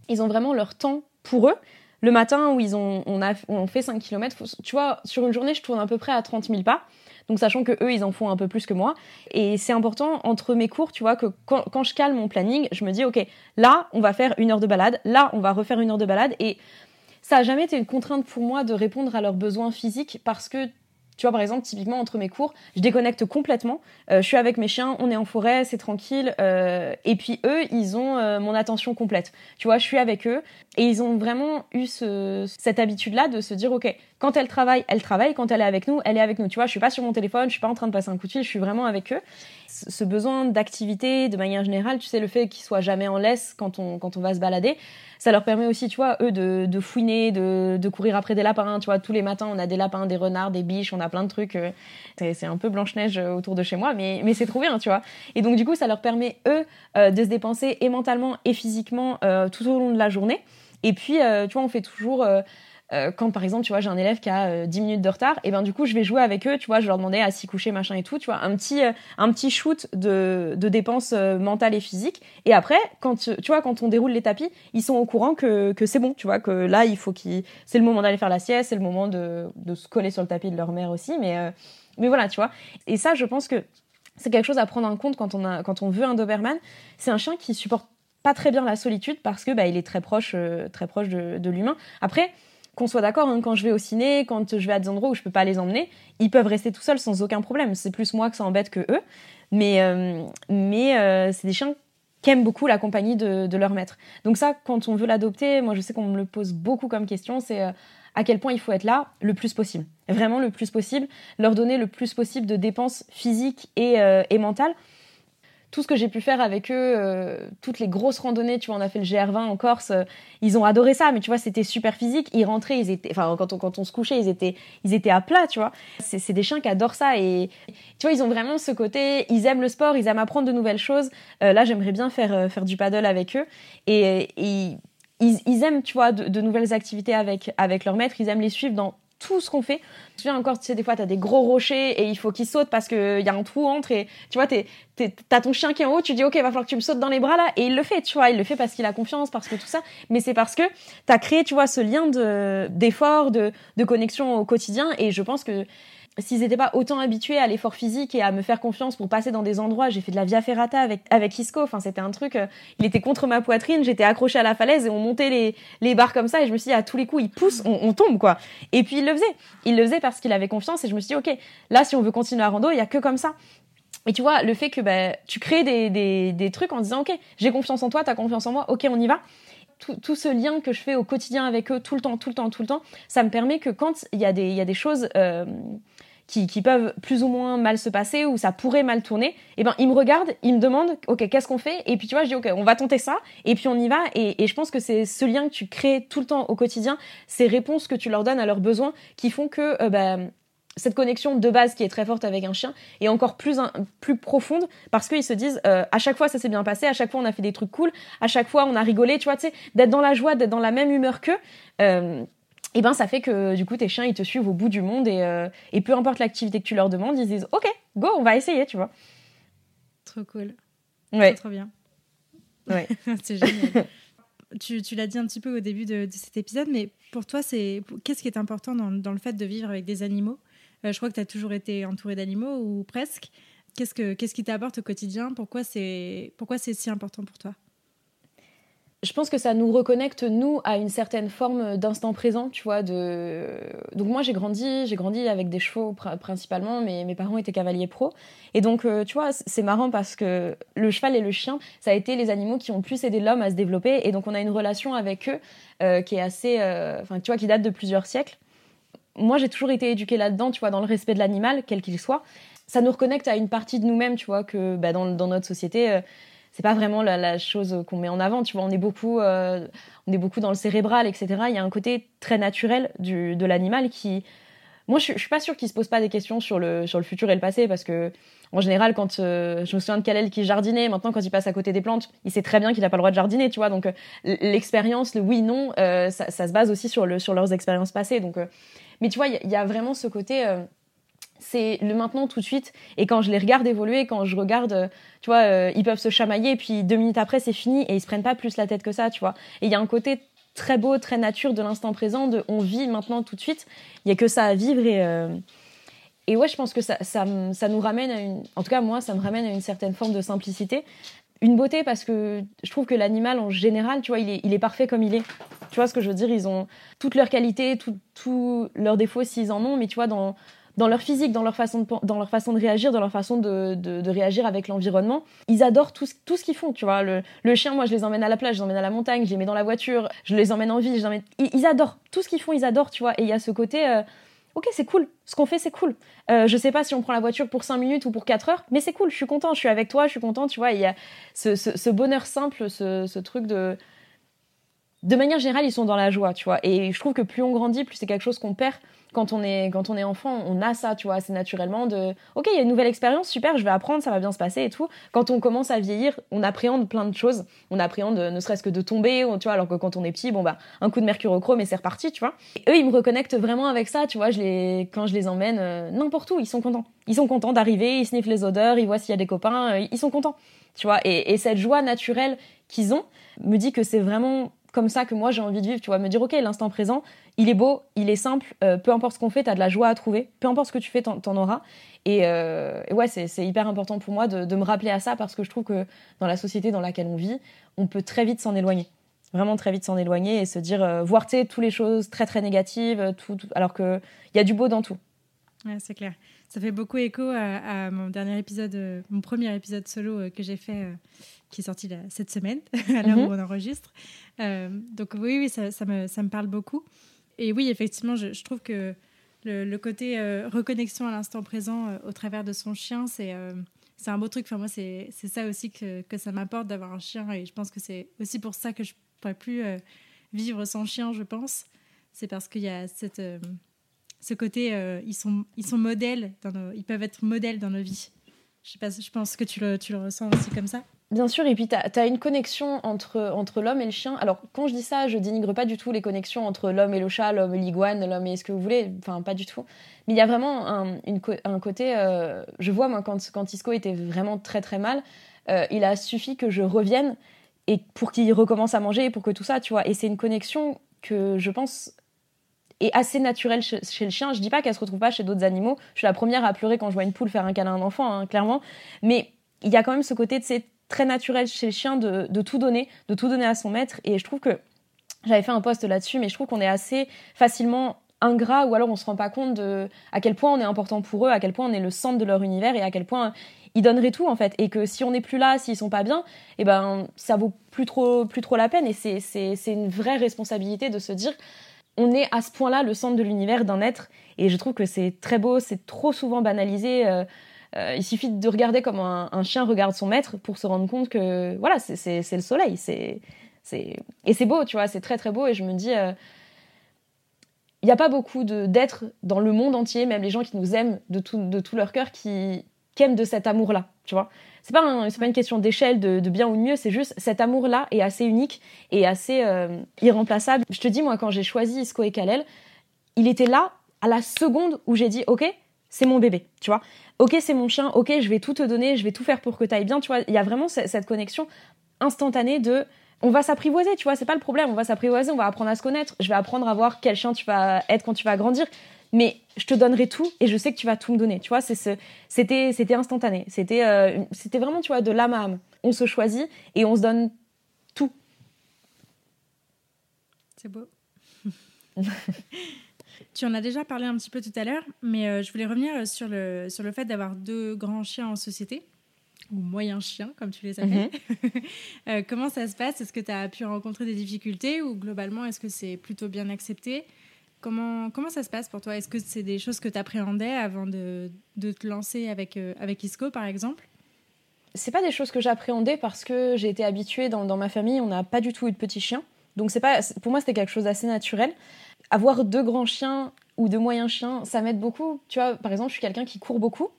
[SPEAKER 2] ils ont vraiment leur temps pour eux. Le matin où ils ont, on a, on fait 5 km, tu vois, sur une journée, je tourne à peu près à 30 000 pas. Donc sachant que eux, ils en font un peu plus que moi. Et c'est important entre mes cours, tu vois, que quand, je cale mon planning, je me dis, ok, là, on va faire une heure de balade, là, on va refaire une heure de balade. Et ça a jamais été une contrainte pour moi de répondre à leurs besoins physiques parce que tu vois, par exemple, typiquement entre mes cours, je déconnecte complètement. Euh, je suis avec mes chiens, on est en forêt, c'est tranquille. Euh, et puis eux, ils ont euh, mon attention complète. Tu vois, je suis avec eux et ils ont vraiment eu cette habitude-là de se dire, ok, quand elle travaille, elle travaille. Quand elle est avec nous, elle est avec nous. Tu vois, je suis pas sur mon téléphone, je suis pas en train de passer un coup de fil, je suis vraiment avec eux. Ce besoin d'activité, de manière générale, tu sais, le fait qu'ils soient jamais en laisse quand on quand on va se balader ça leur permet aussi, tu vois, eux de, de fouiner, de, de, courir après des lapins. Tu vois, tous les matins, on a des lapins, des renards, des biches, on a plein de trucs. Euh, c'est un peu Blanche-Neige euh, autour de chez moi, mais, mais c'est trop bien, tu vois. Et donc, du coup, ça leur permet, eux, euh, de se dépenser et mentalement et physiquement tout au long de la journée. Et puis, tu vois, on fait toujours quand par exemple, tu vois, j'ai un élève qui a 10 euh, minutes de retard, et ben du coup, je vais jouer avec eux, tu vois, je leur demandais à s'y coucher, machin et tout, tu vois, un petit, euh, un petit shoot de, de dépenses mentales et physiques. Et après, quand, tu vois, quand on déroule les tapis, ils sont au courant que, que c'est bon, tu vois, que là, il faut qu'ils, c'est le moment d'aller faire la sieste, c'est le moment de, de se coller sur le tapis de leur mère aussi, mais, mais voilà, tu vois. Et ça, je pense que c'est quelque chose à prendre en compte quand on, a, quand on veut un Doberman. C'est un chien qui supporte pas très bien la solitude parce que bah, il est très proche, très proche de l'humain. Après, qu'on soit d'accord, hein, quand je vais au ciné, quand je vais à des endroits où je peux pas les emmener, ils peuvent rester tout seuls sans aucun problème. C'est plus moi que ça embête que eux. Mais, euh, mais euh, c'est des chiens qui aiment beaucoup la compagnie de, leur maître. Donc ça, quand on veut l'adopter, moi je sais qu'on me le pose beaucoup comme question, c'est euh, à quel point il faut être là le plus possible. Vraiment le plus possible, leur donner le plus possible de dépenses physiques et, et mentales tout ce que j'ai pu faire avec eux, euh, toutes les grosses randonnées, tu vois, on a fait le GR20 en Corse, euh, ils ont adoré ça, mais tu vois, c'était super physique. Ils rentraient, ils étaient, enfin, quand on, quand on se couchait, ils étaient, ils étaient à plat, tu vois. C'est des chiens qui adorent ça et, tu vois, ils ont vraiment ce côté, ils aiment le sport, ils aiment apprendre de nouvelles choses. là, j'aimerais bien faire, faire du paddle avec eux et, et ils, aiment, tu vois, de, de, nouvelles activités avec, avec leur maître, ils aiment les suivre dans tout ce qu'on fait. Je me souviens encore, tu sais, des fois, tu as des gros rochers et il faut qu'il saute parce qu'il y a un trou entre et tu vois, tu as ton chien qui est en haut, tu dis, OK, va falloir que tu me sautes dans les bras là. Et il le fait, tu vois, il le fait parce qu'il a confiance, parce que tout ça. Mais c'est parce que tu as créé, tu vois, ce lien d'effort, de, de connexion au quotidien. Et je pense que s'ils n'étaient pas autant habitués à l'effort physique et à me faire confiance pour passer dans des endroits, j'ai fait de la via ferrata avec, avec Isco, enfin c'était un truc, euh, il était contre ma poitrine, j'étais accrochée à la falaise et on montait les, les barres comme ça et je me suis dit à tous les coups il pousse, on, tombe quoi. Et puis il le faisait, il le faisait parce qu'il avait confiance et je me suis dit ok, là si on veut continuer à rando, il y a que comme ça. Et tu vois, le fait que bah, tu crées des, des, des trucs en disant ok, j'ai confiance en toi, t'as confiance en moi, ok on y va. Tout, tout, ce lien que je fais au quotidien avec eux, tout le temps, tout le temps, tout le temps, ça me permet que quand il y, a des, il y a des choses euh, qui, peuvent plus ou moins mal se passer ou ça pourrait mal tourner, et eh ben ils me regardent, ils me demandent ok qu'est-ce qu'on fait? Et puis tu vois je dis ok on va tenter ça et puis on y va et, je pense que c'est ce lien que tu crées tout le temps au quotidien, ces réponses que tu leur donnes à leurs besoins qui font que euh, bah, cette connexion de base qui est très forte avec un chien est encore plus, plus profonde parce qu'ils se disent euh, à chaque fois ça s'est bien passé, à chaque fois on a fait des trucs cool, à chaque fois on a rigolé, tu vois, tu sais, d'être dans la joie, d'être dans la même humeur qu'eux. Euh, et ben ça fait que du coup tes chiens ils te suivent au bout du monde et, euh, et peu importe l'activité que tu leur demandes, ils disent ok, go, on va essayer, tu vois.
[SPEAKER 1] Trop cool.
[SPEAKER 2] Ouais.
[SPEAKER 1] Trop bien.
[SPEAKER 2] Ouais. [laughs]
[SPEAKER 1] c'est génial. tu, tu l'as dit un petit peu au début de, cet épisode, mais pour toi, c'est qu'est-ce qui est important dans, dans, le fait de vivre avec des animaux? Euh, Je crois que tu as toujours été entouré d'animaux ou presque. Qu'est-ce, que, qu'est-ce qui t'apporte au quotidien? Pourquoi c'est, pourquoi c'est si important pour toi?
[SPEAKER 2] Je pense que ça nous reconnecte nous à une certaine forme d'instant présent, tu vois. Donc moi j'ai grandi, j'ai grandi avec des chevaux principalement, mais mes parents étaient cavaliers pro, et donc euh, tu vois c'est marrant parce que le cheval et le chien, ça a été les animaux qui ont plus aidé l'homme à se développer, et donc on a une relation avec eux euh, qui est assez, euh, enfin tu vois, qui date de plusieurs siècles. Moi j'ai toujours été éduquée là-dedans, tu vois, dans le respect de l'animal, quel qu'il soit. Ça nous reconnecte à une partie de nous-mêmes, tu vois, que bah, dans notre société c'est pas vraiment la, chose qu'on met en avant. Tu vois, on est beaucoup, euh, on est beaucoup dans le cérébral, etc. Il y a un côté très naturel du, de l'animal qui, moi, je, je, suis pas sûre qu'il se pose pas des questions sur le sur le futur et le passé parce que en général, quand euh, je me souviens de Kalel qui jardinait, maintenant quand il passe à côté des plantes, il sait très bien qu'il n'a pas le droit de jardiner, tu vois. Donc euh, l'expérience, le oui non, ça, ça, se base aussi sur le sur leurs expériences passées. Donc, mais tu vois, il y, y, a vraiment ce côté c'est le maintenant tout de suite. Et quand je les regarde évoluer, quand je regarde, euh, tu vois, euh, ils peuvent se chamailler, et puis deux minutes après, c'est fini, et ils se prennent pas plus la tête que ça, tu vois. Et il y a un côté très beau, très nature de l'instant présent, de on vit maintenant tout de suite. Il y a que ça à vivre, et, euh, et ouais, je pense que ça, ça, ça, nous ramène à une. En tout cas, moi, ça me ramène à une certaine forme de simplicité. Une beauté parce que je trouve que l'animal en général, tu vois, il est, il est parfait comme il est. Tu vois ce que je veux dire? Ils ont toutes leurs qualités, tous leurs défauts s'ils en ont, mais tu vois, dans, dans leur physique, dans leur façon de, dans leur façon de réagir, dans leur façon de, de, réagir avec l'environnement. Ils adorent tout, tout ce qu'ils font, tu vois. Le, chien, moi, je les emmène à la plage, je les emmène à la montagne, je les mets dans la voiture, je les emmène en ville, ils, adorent. Tout ce qu'ils font, ils adorent, tu vois. Et il y a ce côté... Euh, ok, c'est cool. Ce qu'on fait, c'est cool. Euh, je sais pas si on prend la voiture pour 5 minutes ou pour 4 heures, mais c'est cool. Je suis content. Je suis avec toi. Je suis content. Tu vois, il y a ce, ce, ce bonheur simple, ce, ce, truc de. De manière générale, ils sont dans la joie, tu vois. Et je trouve que plus on grandit, plus c'est quelque chose qu'on perd quand on est quand on est enfant, on a ça, tu vois, assez naturellement de OK, il y a une nouvelle expérience, super, je vais apprendre, ça va bien se passer et tout. Quand on commence à vieillir, on appréhende plein de choses. On appréhende ne serait-ce que de tomber, tu vois, alors que quand on est petit, bon bah un coup de mercurochrome et c'est reparti, tu vois. eux, ils me reconnectent vraiment avec ça, tu vois, je les quand je les emmène euh, n'importe où, ils sont contents. Ils sont contents d'arriver, ils sniffent les odeurs, ils voient s'il y a des copains, euh, ils sont contents. Tu vois, et, et cette joie naturelle qu'ils ont me dit que c'est vraiment comme ça que moi j'ai envie de vivre, tu vois, me dire ok, l'instant présent, il est beau, il est simple, euh, peu importe ce qu'on fait, t'as de la joie à trouver, peu importe ce que tu fais, t'en, auras. Euh, et, ouais, c'est, hyper important pour moi de, me rappeler à ça parce que je trouve que dans la société dans laquelle on vit, on peut très vite s'en éloigner. Vraiment très vite s'en éloigner et se dire, euh, voir tu toutes les choses très très négatives, tout, alors qu'il y a du beau dans tout.
[SPEAKER 1] Ouais, c'est clair. Ça fait beaucoup écho à, mon dernier épisode, mon premier épisode solo que j'ai fait, qui est sorti cette semaine, [laughs] à l'heure où mhm. on enregistre. donc oui, oui, ça, ça, me, ça me parle beaucoup. Et oui, effectivement, je, trouve que le, côté euh, reconnexion à l'instant présent euh, au travers de son chien, c'est euh, c'est un beau truc. Enfin, moi, c'est ça aussi que, que ça m'apporte d'avoir un chien. Et je pense que c'est aussi pour ça que je ne pourrais plus euh, vivre sans chien, je pense. C'est parce qu'il y a cette, euh, ce côté, euh, ils, sont, ils sont modèles, dans ils peuvent être modèles dans nos vies. Je, pense que tu le, ressens aussi comme ça.
[SPEAKER 2] Bien sûr, et puis tu as, une connexion entre, entre l'homme et le chien. Alors, quand je dis ça, je dénigre pas du tout les connexions entre l'homme et le chat, l'homme et l'iguane, l'homme et ce que vous voulez. Enfin, pas du tout. Mais il y a vraiment un, côté. Euh, je vois, moi, quand, quand Isco était vraiment très très mal, euh, il a suffi que je revienne et pour qu'il recommence à manger, pour que tout ça, tu vois. Et c'est une connexion que je pense est assez naturelle chez, le chien. Je dis pas qu'elle se retrouve pas chez d'autres animaux. Je suis la première à pleurer quand je vois une poule faire un câlin à un enfant, hein, clairement. Mais il y a quand même ce côté de ces très naturel chez le chien de, tout donner, de tout donner à son maître. Et je trouve que j'avais fait un post là-dessus, mais je trouve qu'on est assez facilement ingrat ou alors on se rend pas compte de à quel point on est important pour eux, à quel point on est le centre de leur univers et à quel point ils donneraient tout en fait et que si on n'est plus là, s'ils sont pas bien, et eh ben ça vaut plus trop plus trop la peine et c'est c'est une vraie responsabilité de se dire on est à ce point-là le centre de l'univers d'un être et je trouve que c'est très beau, c'est trop souvent banalisé. Euh, euh, il suffit de regarder comme un, chien regarde son maître pour se rendre compte que voilà, c'est le soleil. C'est et c'est beau, tu vois, c'est très très beau. Et je me dis, euh, il n'y a pas beaucoup d'êtres dans le monde entier, même les gens qui nous aiment de tout, de tout leur cœur, qui, aiment de cet amour-là, tu vois. C'est pas, pas une question d'échelle, de, bien ou de mieux, c'est juste cet amour-là est assez unique et assez euh, irremplaçable. Je te dis, moi, quand j'ai choisi Isco et Kalel, il était là à la seconde où j'ai dit, ok, c'est mon bébé, tu vois. Ok c'est mon chien, ok je vais tout te donner, je vais tout faire pour que tu ailles bien, tu vois, il y a vraiment cette connexion instantanée de on va s'apprivoiser, tu vois, c'est pas le problème, on va s'apprivoiser, on va apprendre à se connaître, je vais apprendre à voir quel chien tu vas être quand tu vas grandir, mais je te donnerai tout et je sais que tu vas tout me donner, tu vois, c'est ce, c'était, c'était instantané, c'était, euh, c'était vraiment, tu vois, de l'âme à âme. On se choisit et on se donne tout.
[SPEAKER 1] C'est beau. [laughs] Tu en as déjà parlé un petit peu tout à l'heure, mais euh, je voulais revenir sur le, sur le fait d'avoir deux grands chiens en société, ou moyens chiens, comme tu les appelles. Mhm. [laughs] Euh, comment ça se passe? Est-ce que tu as pu rencontrer des difficultés? Ou globalement, est-ce que c'est plutôt bien accepté? Comment, comment ça se passe pour toi? Est-ce que c'est des choses que tu appréhendais avant de, de, te lancer avec, euh, avec Isco, par exemple?
[SPEAKER 2] C'est pas des choses que j'appréhendais parce que j'ai été habituée dans, dans ma famille, on n'a pas du tout eu de petits chiens. Donc c'est pas, pour moi, c'était quelque chose d'assez naturel avoir deux grands chiens ou deux moyens chiens, ça m'aide beaucoup. Tu vois, par exemple, je suis quelqu'un qui court beaucoup.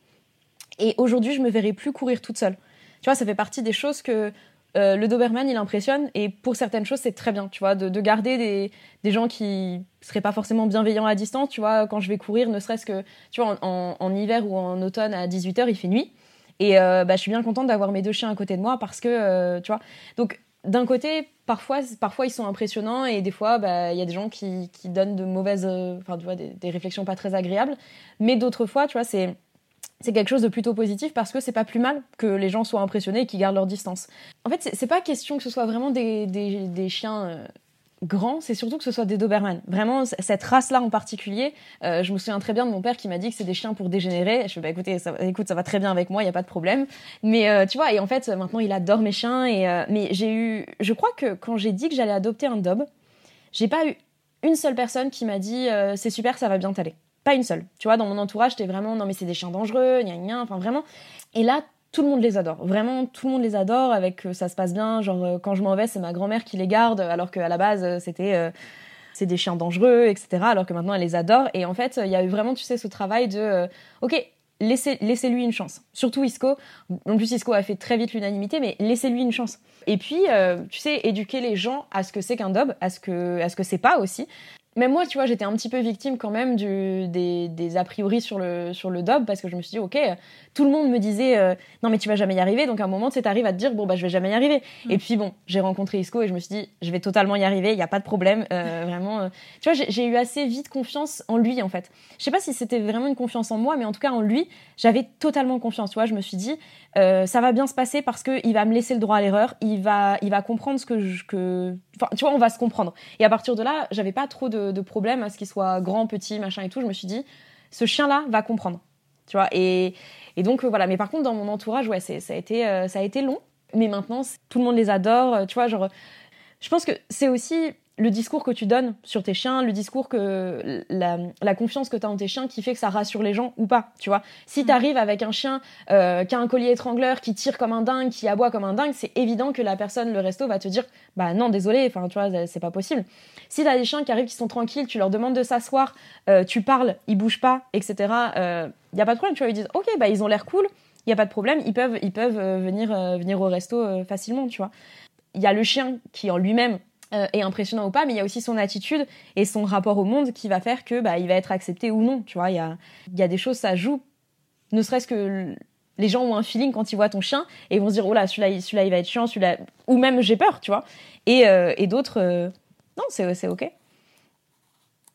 [SPEAKER 2] Et aujourd'hui, je me verrai plus courir toute seule. Tu vois, ça fait partie des choses que euh, le Doberman, il impressionne. Et pour certaines choses, c'est très bien, tu vois, de, garder des, des, gens qui seraient pas forcément bienveillants à distance. Tu vois, quand je vais courir, ne serait-ce que, tu vois, en, hiver ou en automne, à 18h, il fait nuit. Et euh, bah, je suis bien contente d'avoir mes deux chiens à côté de moi parce que, euh, tu vois. Donc, d'un côté, parfois, parfois ils sont impressionnants et des fois, bah, il y a des gens qui, qui donnent de mauvaises, enfin, tu vois, des, réflexions pas très agréables. Mais d'autres fois, tu vois, c'est c'est quelque chose de plutôt positif parce que c'est pas plus mal que les gens soient impressionnés et qu'ils gardent leur distance. En fait, c'est pas question que ce soit vraiment des, chiens euh, grand, c'est surtout que ce soit des Doberman. Vraiment, cette race-là en particulier, euh, je me souviens très bien de mon père qui m'a dit que c'est des chiens pour dégénérer. Je fais, bah écoutez, ça, écoute, ça va très bien avec moi, il n'y a pas de problème. Mais euh, tu vois, et en fait, maintenant, il adore mes chiens. Et, mais j'ai eu, je crois que quand j'ai dit que j'allais adopter un Dob, j'ai pas eu une seule personne qui m'a dit, c'est super, ça va bien t'aller. Pas une seule. Tu vois, dans mon entourage, j'étais vraiment, non mais c'est des chiens dangereux, gna gna, enfin vraiment. Et là, tout le monde les adore. Vraiment, tout le monde les adore. Avec euh, ça se passe bien. Genre euh, quand je m'en vais, c'est ma grand-mère qui les garde, alors qu'à la base euh, c'était c'est des chiens dangereux, etc. Alors que maintenant elle les adore. Et en fait, il y a eu vraiment, tu sais, ce travail de ok. Laissez, laissez-lui une chance. Surtout Isco. En plus, Isco a fait très vite l'unanimité, mais laissez-lui une chance. Et puis, tu sais, éduquer les gens à ce que c'est qu'un dob, à ce que, à ce que c'est pas aussi même moi, tu vois, j'étais un petit peu victime quand même du, des, des, a priori sur le, sur le dob parce que je me suis dit, ok, tout le monde me disait, euh, non mais tu vas jamais y arriver. Donc à un moment, tu arrives à te dire, bon bah je vais jamais y arriver. Mm. Et puis bon, j'ai rencontré Isco et je me suis dit, je vais totalement y arriver, il n'y a pas de problème. Euh, [laughs] vraiment, euh. tu vois, j'ai eu assez vite confiance en lui en fait. Je sais pas si c'était vraiment une confiance en moi, mais en tout cas en lui, j'avais totalement confiance. Tu vois, je me suis dit, ça va bien se passer parce qu'il va me laisser le droit à l'erreur, il va, il va comprendre ce que je, que, enfin, tu vois, on va se comprendre. Et à partir de là, j'avais pas trop de de, problème à ce qu'il soit grand, petit, machin et tout. Je me suis dit, ce chien-là va comprendre. Tu vois, et, et donc euh, voilà. Mais par contre, dans mon entourage, ouais, ça a été, euh, ça a été long. Mais maintenant, tout le monde les adore. Euh, tu vois, genre, je pense que c'est aussi le discours que tu donnes sur tes chiens, le discours que la, confiance que tu as en tes chiens qui fait que ça rassure les gens ou pas, tu vois. Si mm. tu arrives avec un chien euh, qui a un collier étrangleur, qui tire comme un dingue, qui aboie comme un dingue, c'est évident que la personne, le resto, va te dire bah non, désolé, enfin tu vois, c'est pas possible. Si tu as des chiens qui arrivent qui sont tranquilles, tu leur demandes de s'asseoir, euh, tu parles, ils bougent pas, etc. Il euh, y a pas de problème, tu vois, ils disent ok, bah ils ont l'air cool, il y a pas de problème, ils peuvent, ils peuvent venir, venir au resto facilement, tu vois. Il y a le chien qui en lui-même euh, est impressionnant ou pas, mais il y a aussi son attitude et son rapport au monde qui va faire que bah, il va être accepté ou non. Tu vois, il y a, y a des choses, ça joue. Ne serait-ce que les gens ont un feeling quand ils voient ton chien et vont se dire oh là celui-là, celui-là il va être chiant, celui-là ou même j'ai peur, tu vois. Et, euh, et d'autres, euh, non, c'est, c'est ok.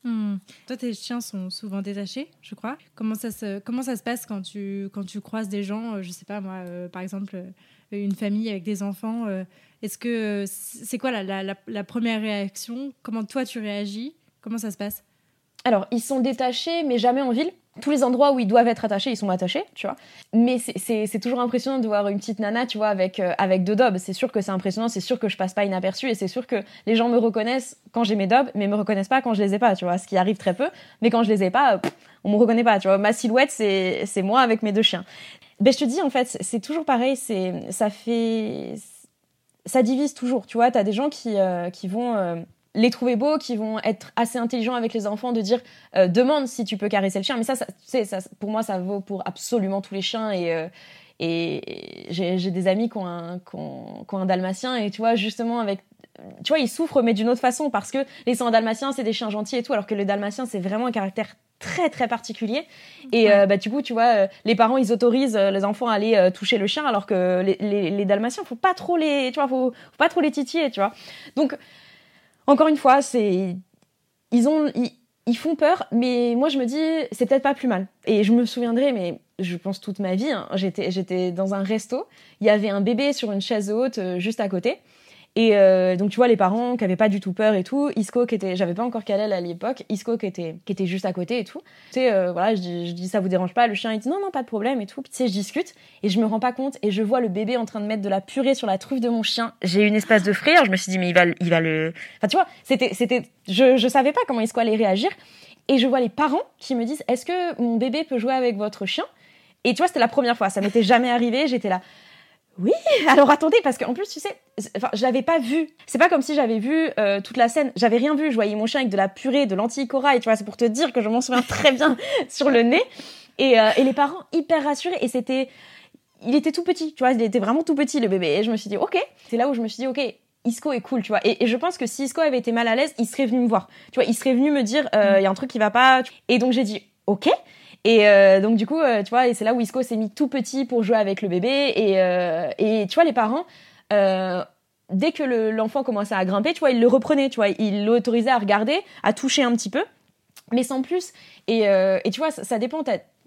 [SPEAKER 1] Hmm. Toi, tes chiens sont souvent détachés, je crois. Comment ça se, comment ça se passe quand tu, quand tu croises des gens, je sais pas moi, par exemple, une famille avec des enfants est-ce que c'est quoi la, la, première réaction? Comment toi tu réagis? Comment ça se passe?
[SPEAKER 2] Alors, ils sont détachés, mais jamais en ville. Tous les endroits où ils doivent être attachés, ils sont attachés, tu vois. Mais c'est toujours impressionnant de voir une petite nana, tu vois, avec, euh, avec deux dobs. C'est sûr que c'est impressionnant, c'est sûr que je passe pas inaperçu et c'est sûr que les gens me reconnaissent quand j'ai mes dobs, mais me reconnaissent pas quand je les ai pas, tu vois. Ce qui arrive très peu, mais quand je les ai pas, on me reconnaît pas, tu vois. Ma silhouette, c'est moi avec mes deux chiens. Ben, je te dis, en fait, c'est toujours pareil, c'est ça fait ça divise toujours. Tu vois, tu as des gens qui, euh, qui vont euh, les trouver beaux, qui vont être assez intelligents avec les enfants, de dire euh, demande si tu peux caresser le chien. Mais ça, ça, ça, pour moi, ça vaut pour absolument tous les chiens. Et, et j'ai des amis qui ont, un, qui, ont, qui ont un dalmatien. Et tu vois, justement, avec tu vois, ils souffrent, mais d'une autre façon, parce que les sangs dalmatiens, c'est des chiens gentils et tout, alors que le dalmatien, c'est vraiment un caractère très très particulier. Et euh, bah, du coup, tu vois, euh, les parents, ils autorisent euh, les enfants à aller toucher le chien, alors que les, les, les, dalmatiens, faut pas trop les, tu vois, faut, faut pas trop les titiller, tu vois. Donc, encore une fois, c'est, ils ont, ils, ils, font peur, mais moi, je me dis, c'est peut-être pas plus mal. Et je me souviendrai, mais je pense toute ma vie, hein, j'étais, j'étais dans un resto, il y avait un bébé sur une chaise haute juste à côté. Et euh, donc tu vois les parents qui avaient pas du tout peur et tout, Isco qui était, j'avais pas encore Kalel à l'époque, Isco qui était qui était juste à côté et tout. Tu sais euh, voilà, je dis, ça vous dérange pas, le chien il dit non non pas de problème et tout. Puis tu sais je discute et je me rends pas compte et je vois le bébé en train de mettre de la purée sur la truffe de mon chien. J'ai une espèce de frayeur, je me suis dit mais il va il va le Enfin tu vois, c'était c'était je je savais pas comment Isco allait réagir et je vois les parents qui me disent est-ce que mon bébé peut jouer avec votre chien? Et tu vois, c'était la première fois, ça m'était jamais arrivé, j'étais là oui, [laughs] alors attendez, parce qu'en plus, tu sais, enfin, je l'avais pas vu. C'est pas comme si j'avais vu euh, toute la scène. J'avais rien vu. Je voyais mon chien avec de la purée, de lentilles corail, tu vois. C'est pour te dire que je m'en souviens [laughs] très bien [laughs] sur le nez. Et, euh, et les parents hyper rassurés. Et c'était, il était tout petit, tu vois. Il était vraiment tout petit le bébé. Et je me suis dit, ok. C'est là où je me suis dit, ok. Isco est cool, tu vois. Et, je pense que si Isco avait été mal à l'aise, il serait venu me voir. Tu vois, il serait venu me dire, euh, mm. il y a un truc qui va pas. Et donc j'ai dit, ok. Et euh, donc du coup, euh, tu vois, et c'est là où Isco s'est mis tout petit pour jouer avec le bébé. Et, euh, et tu vois, les parents, dès que l'enfant commençait à grimper, tu vois, ils le reprenaient, tu vois, ils l'autorisaient à regarder, à toucher un petit peu, mais sans plus. Et, et tu vois, ça, dépend.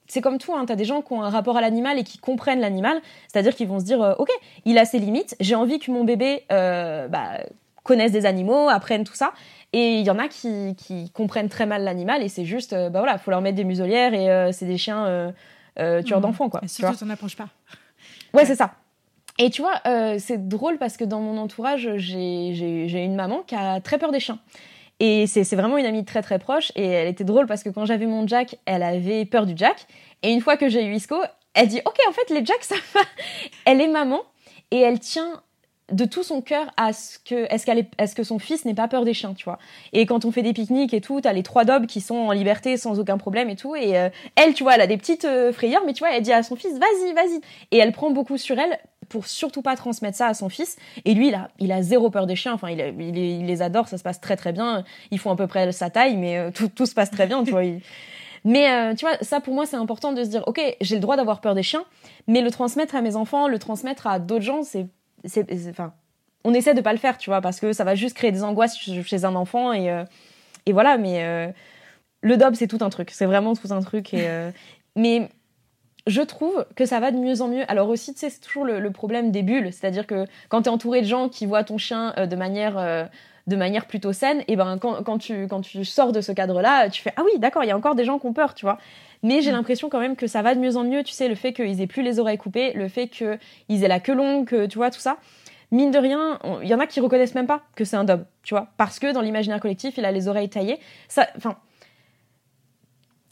[SPEAKER 2] C'est comme toi, hein, tu as des gens qui ont un rapport à l'animal et qui comprennent l'animal, c'est-à-dire qu'ils vont se dire, ok, il a ses limites, j'ai envie que mon bébé bah, connaisse des animaux, apprenne tout ça. Et il y en a qui, qui comprennent très mal l'animal et c'est juste, euh, bah voilà, faut leur mettre des muselières et euh, c'est des chiens euh, tueurs mmh. d'enfants, quoi.
[SPEAKER 1] surtout, t'en approches pas.
[SPEAKER 2] Ouais, c'est ça. Et tu vois, c'est drôle parce que dans mon entourage, j'ai une maman qui a très peur des chiens. Et c'est vraiment une amie très très proche. Et elle était drôle parce que quand j'avais mon Jack, elle avait peur du Jack. Et une fois que j'ai eu Isco, elle dit Ok, en fait, les Jacks, ça va. Elle est maman et elle tient de tout son cœur à ce que est-ce qu'elle est, est-ce que son fils n'ait pas peur des chiens tu vois. Et quand on fait des pique-niques et tout t'as les trois dobs qui sont en liberté sans aucun problème et tout et euh, elle tu vois elle a des petites euh, frayeurs mais tu vois elle dit à son fils vas-y vas-y. Et elle prend beaucoup sur elle pour surtout pas transmettre ça à son fils. Et lui il a il a zéro peur des chiens. Enfin il, il, les adore ça se passe très très bien. Ils font à peu près sa taille mais euh, tout, tout se passe très bien tu vois. [laughs] Mais tu vois ça pour moi c'est important de se dire ok j'ai le droit d'avoir peur des chiens mais le transmettre à mes enfants le transmettre à d'autres gens c'est on essaie de pas le faire, tu vois, parce que ça va juste créer des angoisses chez un enfant et, euh, voilà. Mais euh, le dob, c'est tout un truc, c'est vraiment tout un truc. Euh, mais je trouve que ça va de mieux en mieux. Alors aussi, tu sais, c'est toujours le, problème des bulles, c'est-à-dire que quand tu es entouré de gens qui voient ton chien de manière de manière plutôt saine, et ben quand, quand, tu, quand tu sors de ce cadre-là, tu fais ah oui, d'accord, il y a encore des gens qui ont peur, tu vois. Mais j'ai mm. l'impression quand même que ça va de mieux en mieux, tu sais, le fait qu'ils aient plus les oreilles coupées, le fait qu'ils aient la queue longue, tu vois, tout ça. mine de rien, il y en a qui reconnaissent même pas que c'est un dob, tu vois, parce que dans l'imaginaire collectif, il a les oreilles taillées. Ça, enfin,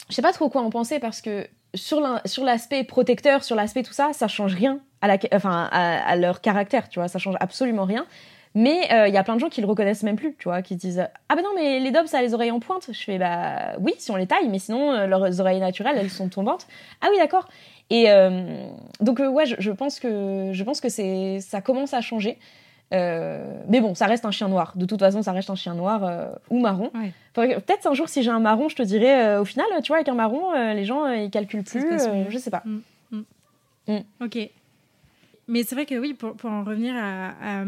[SPEAKER 2] je sais pas trop quoi en penser parce que sur l'aspect protecteur, sur l'aspect tout ça, ça change rien à, la, enfin, à, leur caractère, tu vois, ça change absolument rien. Mais euh, il y a plein de gens qui le reconnaissent même plus, tu vois, qui disent ah ben non mais les dobs ça a les oreilles en pointe. Je fais bah oui si on les taille, mais sinon euh, leurs oreilles naturelles elles sont tombantes. Ah oui d'accord. Et euh, donc ouais je, pense que je pense que c'est ça commence à changer. mais bon, ça reste un chien noir. De toute façon, ça reste un chien noir ou marron. Peut-être un jour, si j'ai un marron, je te dirais, au final, tu vois, avec un marron, les gens, ils calculent plus. je sais pas. Mm,
[SPEAKER 1] mm. Mm. Ok. Mais c'est vrai que oui, pour, pour en revenir à,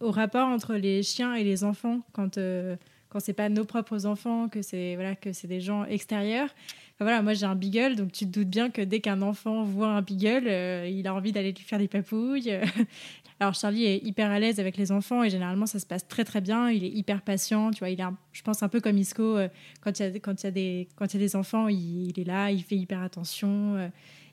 [SPEAKER 1] au rapport entre les chiens et les enfants quand euh, quand c'est pas nos propres enfants que c'est voilà que c'est des gens extérieurs. Voilà moi j'ai un beagle donc tu te doutes bien que dès qu'un enfant voit un beagle euh, il a envie d'aller lui faire des papouilles. [laughs] Alors Charlie est hyper à l'aise avec les enfants et généralement ça se passe très très bien. Il est hyper patient tu vois il est je pense un peu comme Isco euh, quand il y a quand il a des quand il a des enfants il, il, est là il fait hyper attention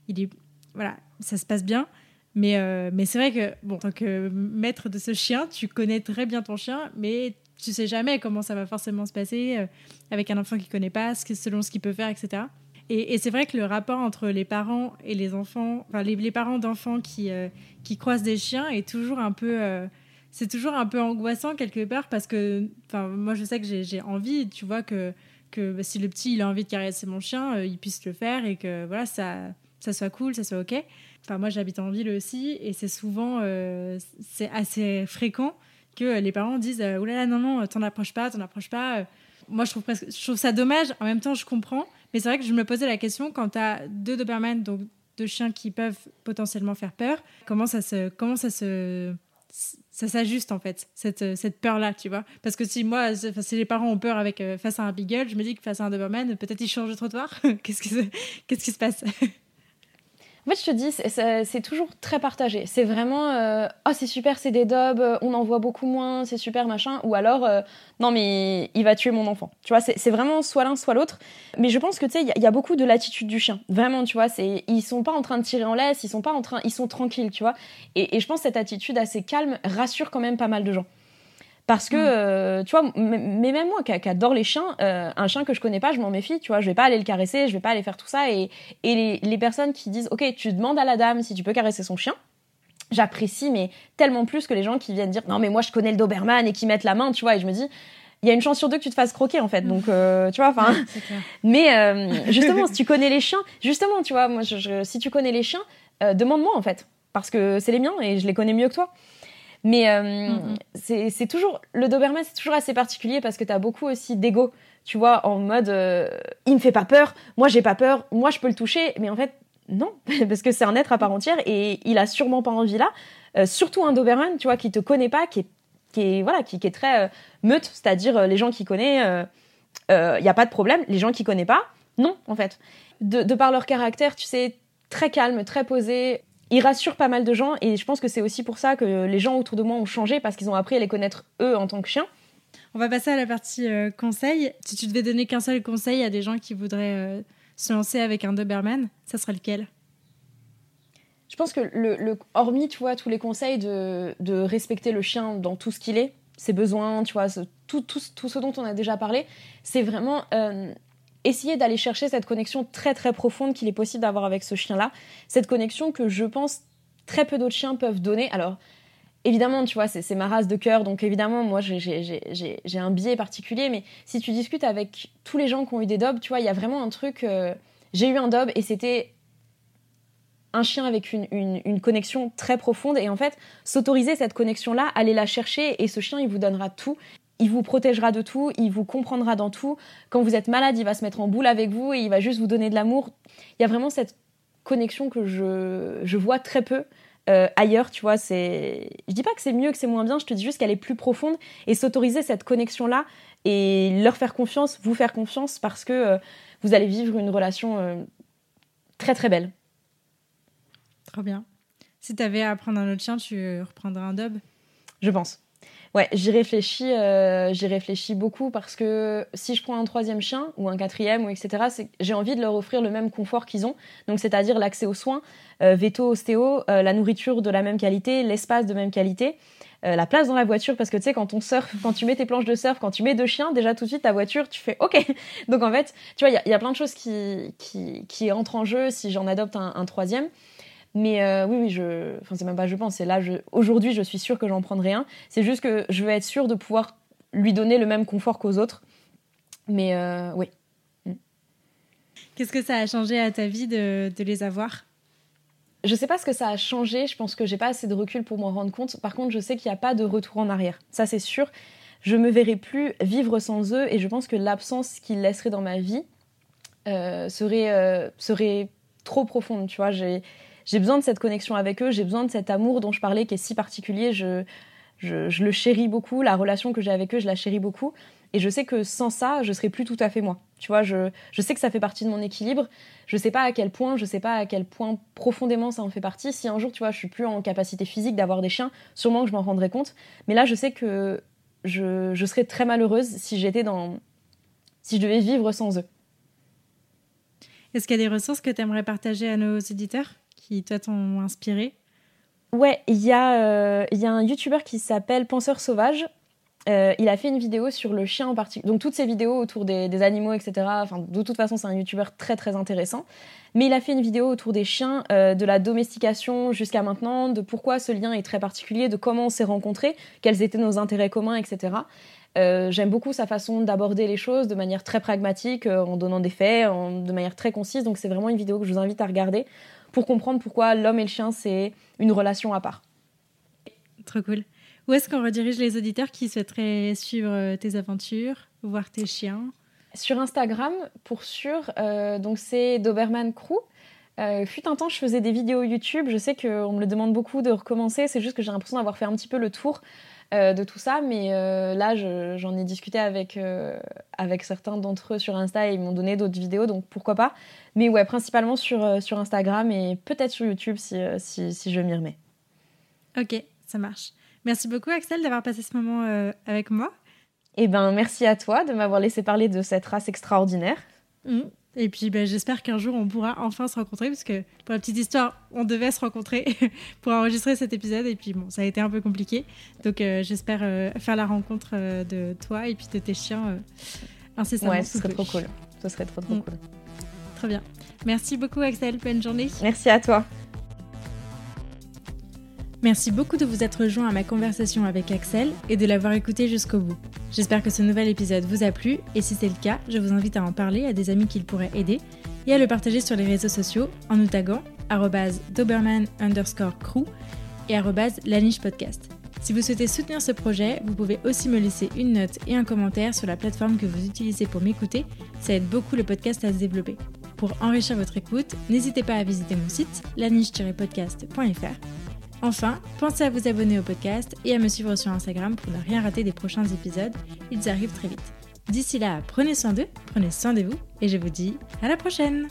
[SPEAKER 1] il est voilà ça se passe bien mais, euh, mais c'est vrai que, bon, en tant que maître de ce chien, tu connais très bien ton chien, mais tu sais jamais comment ça va forcément se passer euh, avec un enfant qui connaît pas, selon ce qu'il peut faire, etc. Et, c'est vrai que le rapport entre les parents et les enfants, enfin les, parents d'enfants qui, euh, qui croisent des chiens est toujours un peu, c'est toujours un peu angoissant quelque part parce que, moi je sais que j'ai envie, tu vois que que si le petit il a envie de caresser mon chien, il puisse le faire et que voilà ça ça soit cool, ça soit ok. Enfin, moi, j'habite en ville aussi, et c'est souvent, euh, c'est assez fréquent que les parents disent euh, Oh là non, non, t'en approches pas, t'en approches pas. Moi, je trouve, ça dommage. En même temps, je comprends. Mais c'est vrai que je me posais la question quand tu as deux Doberman, donc deux chiens qui peuvent potentiellement faire peur, comment ça se. Comment ça se ça s'ajuste en fait cette, cette peur là tu vois? Parce que si moi si les parents ont peur avec euh, face à un beagle je me dis que face à un doberman peut-être ils changent de trottoir [laughs] qu'est-ce qui qu'est-ce qui se passe? [laughs]
[SPEAKER 2] En fait, je te dis, c'est toujours très partagé. C'est vraiment, euh, oh, c'est super, c'est des dobs, on en voit beaucoup moins, c'est super, machin. Ou alors, euh, non, mais il va tuer mon enfant. Tu vois, c'est vraiment soit l'un, soit l'autre. Mais je pense que, tu sais, il y, a beaucoup de l'attitude du chien. Vraiment, tu vois, ils sont pas en train de tirer en laisse, ils sont pas en train, ils sont tranquilles, tu vois. Et, et je pense que cette attitude assez calme rassure quand même pas mal de gens. Parce que, mm. euh, tu vois, mais même moi qui, adore les chiens, euh, un chien que je connais pas, je m'en méfie, tu vois, je vais pas aller le caresser, je vais pas aller faire tout ça. Et, et les, personnes qui disent, ok, tu demandes à la dame si tu peux caresser son chien, j'apprécie, mais tellement plus que les gens qui viennent dire, non, mais moi je connais le Doberman et qui mettent la main, tu vois, et je me dis, il y a une chance sur deux que tu te fasses croquer en fait. Donc, euh, tu vois, enfin. [laughs] mais justement, [laughs] si tu connais les chiens, justement, tu vois, moi, si tu connais les chiens, demande-moi en fait. Parce que c'est les miens et je les connais mieux que toi. Mais euh, mm-hmm. c'est toujours. Le Doberman, c'est toujours assez particulier parce que tu as beaucoup aussi d'ego. Tu vois, en mode euh, il me fait pas peur, moi j'ai pas peur, moi je peux le toucher. Mais en fait, non, [laughs] parce que c'est un être à part entière et il a sûrement pas envie là. Euh, surtout un Doberman, tu vois, qui te connaît pas, qui est, qui est, voilà, qui, qui est très meute, c'est-à-dire les gens qui connaissent, il n'y a pas de problème. Les gens qui connaissent pas, non, en fait. De, de par leur caractère, tu sais, très calme, très posé, il rassure pas mal de gens et je pense que c'est aussi pour ça que les gens autour de moi ont changé parce qu'ils ont appris à les connaître eux en tant que chiens.
[SPEAKER 1] On va passer à la partie euh, conseil. Si tu devais donner qu'un seul conseil à des gens qui voudraient euh, se lancer avec un Doberman, ça serait lequel?
[SPEAKER 2] Je pense que le, hormis tu vois tous les conseils de, respecter le chien dans tout ce qu'il est, ses besoins, tu vois, tout, tout, tout, ce dont on a déjà parlé, c'est vraiment euh, essayer d'aller chercher cette connexion très très profonde qu'il est possible d'avoir avec ce chien-là. Cette connexion que je pense très peu d'autres chiens peuvent donner. Alors, évidemment, tu vois, c'est ma race de cœur, donc évidemment, moi, j'ai un biais particulier, mais si tu discutes avec tous les gens qui ont eu des dobs, tu vois, il y a vraiment un truc... Euh, j'ai eu un dob et c'était un chien avec une, une, connexion très profonde et en fait s'autoriser cette connexion là aller la chercher et ce chien il vous donnera tout il vous protégera de tout, il vous comprendra dans tout. Quand vous êtes malade, il va se mettre en boule avec vous et il va juste vous donner de l'amour. Il y a vraiment cette connexion que je, je vois très peu euh, ailleurs, tu vois. C'est, je dis pas que c'est mieux, que c'est moins bien. Je te dis juste qu'elle est plus profonde et s'autoriser cette connexion là et leur faire confiance, vous faire confiance parce que euh, vous allez vivre une relation euh, très très belle.
[SPEAKER 1] Trop bien. Si tu avais à prendre un autre chien, tu reprendrais un dub?
[SPEAKER 2] Je pense. Ouais, j'y réfléchis, euh, j'y réfléchis beaucoup parce que si je prends un troisième chien ou un quatrième ou etc, j'ai envie de leur offrir le même confort qu'ils ont, donc c'est-à-dire l'accès aux soins, euh, veto, ostéo, euh, la nourriture de la même qualité, l'espace de même qualité. euh, la place dans la voiture parce que tu sais quand on surfe, quand tu mets tes planches de surf, quand tu mets deux chiens, déjà tout de suite ta voiture, tu fais OK. [laughs] Donc en fait, tu vois, il y, a plein de choses qui, qui, qui entrent en jeu si j'en adopte un, troisième. Mais euh, oui, oui, je, enfin c'est même pas je pense, c'est là, je... aujourd'hui, je suis sûre que j'en prendrai un. C'est juste que je veux être sûre de pouvoir lui donner le même confort qu'aux autres. Mais euh, oui. Mm.
[SPEAKER 1] Qu'est-ce que ça a changé à ta vie de, de les avoir?
[SPEAKER 2] Je sais pas ce que ça a changé. Je pense que j'ai pas assez de recul pour m'en rendre compte. Par contre, je sais qu'il n'y a pas de retour en arrière. Ça, c'est sûr. Je me verrai plus vivre sans eux et je pense que l'absence qu'ils laisseraient dans ma vie euh, serait, euh, serait trop profonde. Tu vois, j'ai, j'ai besoin de cette connexion avec eux. J'ai besoin de cet amour dont je parlais qui est si particulier. Je, je, le chéris beaucoup. La relation que j'ai avec eux, je la chéris beaucoup. Et je sais que sans ça, je serais plus tout à fait moi. Tu vois, je, je sais que ça fait partie de mon équilibre. Je sais pas à quel point, je sais pas à quel point profondément ça en fait partie. Si un jour, tu vois, je suis plus en capacité physique d'avoir des chiens, sûrement que je m'en rendrai compte. Mais là, je sais que je, je serais très malheureuse si j'étais dans. si je devais vivre sans eux.
[SPEAKER 1] Est-ce qu'il y a des ressources que tu aimerais partager à nos éditeurs qui, toi, t'ont inspiré
[SPEAKER 2] Ouais, il y, euh, y, a un YouTuber qui s'appelle Penseur Sauvage euh, il a fait une vidéo sur le chien en particulier. Donc toutes ces vidéos autour des, animaux, etc. Enfin, de toute façon, c'est un youtubeur très très intéressant. Mais il a fait une vidéo autour des chiens, euh, de la domestication jusqu'à maintenant, de pourquoi ce lien est très particulier, de comment on s'est rencontrés, quels étaient nos intérêts communs, etc. Euh, j'aime beaucoup sa façon d'aborder les choses de manière très pragmatique, en donnant des faits, de manière très concise. Donc c'est vraiment une vidéo que je vous invite à regarder pour comprendre pourquoi l'homme et le chien, c'est une relation à part.
[SPEAKER 1] Trop cool. Où est-ce qu'on redirige les auditeurs qui souhaiteraient suivre euh, tes aventures, voir tes chiens?
[SPEAKER 2] Sur Instagram, pour sûr. Euh, donc c'est Doberman Crew. Euh, fut un temps, je faisais des vidéos YouTube. Je sais qu'on me le demande beaucoup de recommencer. C'est juste que j'ai l'impression d'avoir fait un petit peu le tour de tout ça. Mais là, j'en ai discuté avec, avec certains d'entre eux sur Insta et ils m'ont donné d'autres vidéos. Donc pourquoi pas. Mais ouais, principalement sur, sur Instagram et peut-être sur YouTube si, si, si je m'y remets.
[SPEAKER 1] Ok, ça marche. Merci beaucoup Axel d'avoir passé ce moment euh, avec moi.
[SPEAKER 2] Eh ben, merci à toi de m'avoir laissé parler de cette race extraordinaire.
[SPEAKER 1] Mmh. Et puis ben, j'espère qu'un jour on pourra enfin se rencontrer, parce que pour la petite histoire, on devait se rencontrer [laughs] pour enregistrer cet épisode, et puis bon, ça a été un peu compliqué. Donc euh, j'espère euh, faire la rencontre de toi et puis de tes chiens incessamment.
[SPEAKER 2] Ouais, ce serait trop cool. Ce serait trop trop mmh. cool.
[SPEAKER 1] Très bien. Merci beaucoup Axel, bonne journée.
[SPEAKER 2] Merci à toi.
[SPEAKER 1] Merci beaucoup de vous être rejoint à ma conversation avec Axel et de l'avoir écouté jusqu'au bout. J'espère que ce nouvel épisode vous a plu et si c'est le cas, je vous invite à en parler à des amis qui le pourraient aider et à le partager sur les réseaux sociaux en nous taguant doberman underscore crew et laniche podcast. Si vous souhaitez soutenir ce projet, vous pouvez aussi me laisser une note et un commentaire sur la plateforme que vous utilisez pour m'écouter, ça aide beaucoup le podcast à se développer. Pour enrichir votre écoute, n'hésitez pas à visiter mon site laniche-podcast.fr Enfin, pensez à vous abonner au podcast et à me suivre sur Instagram pour ne rien rater des prochains épisodes. Ils arrivent très vite. D'ici là, prenez soin d'eux, prenez soin de vous et je vous dis à la prochaine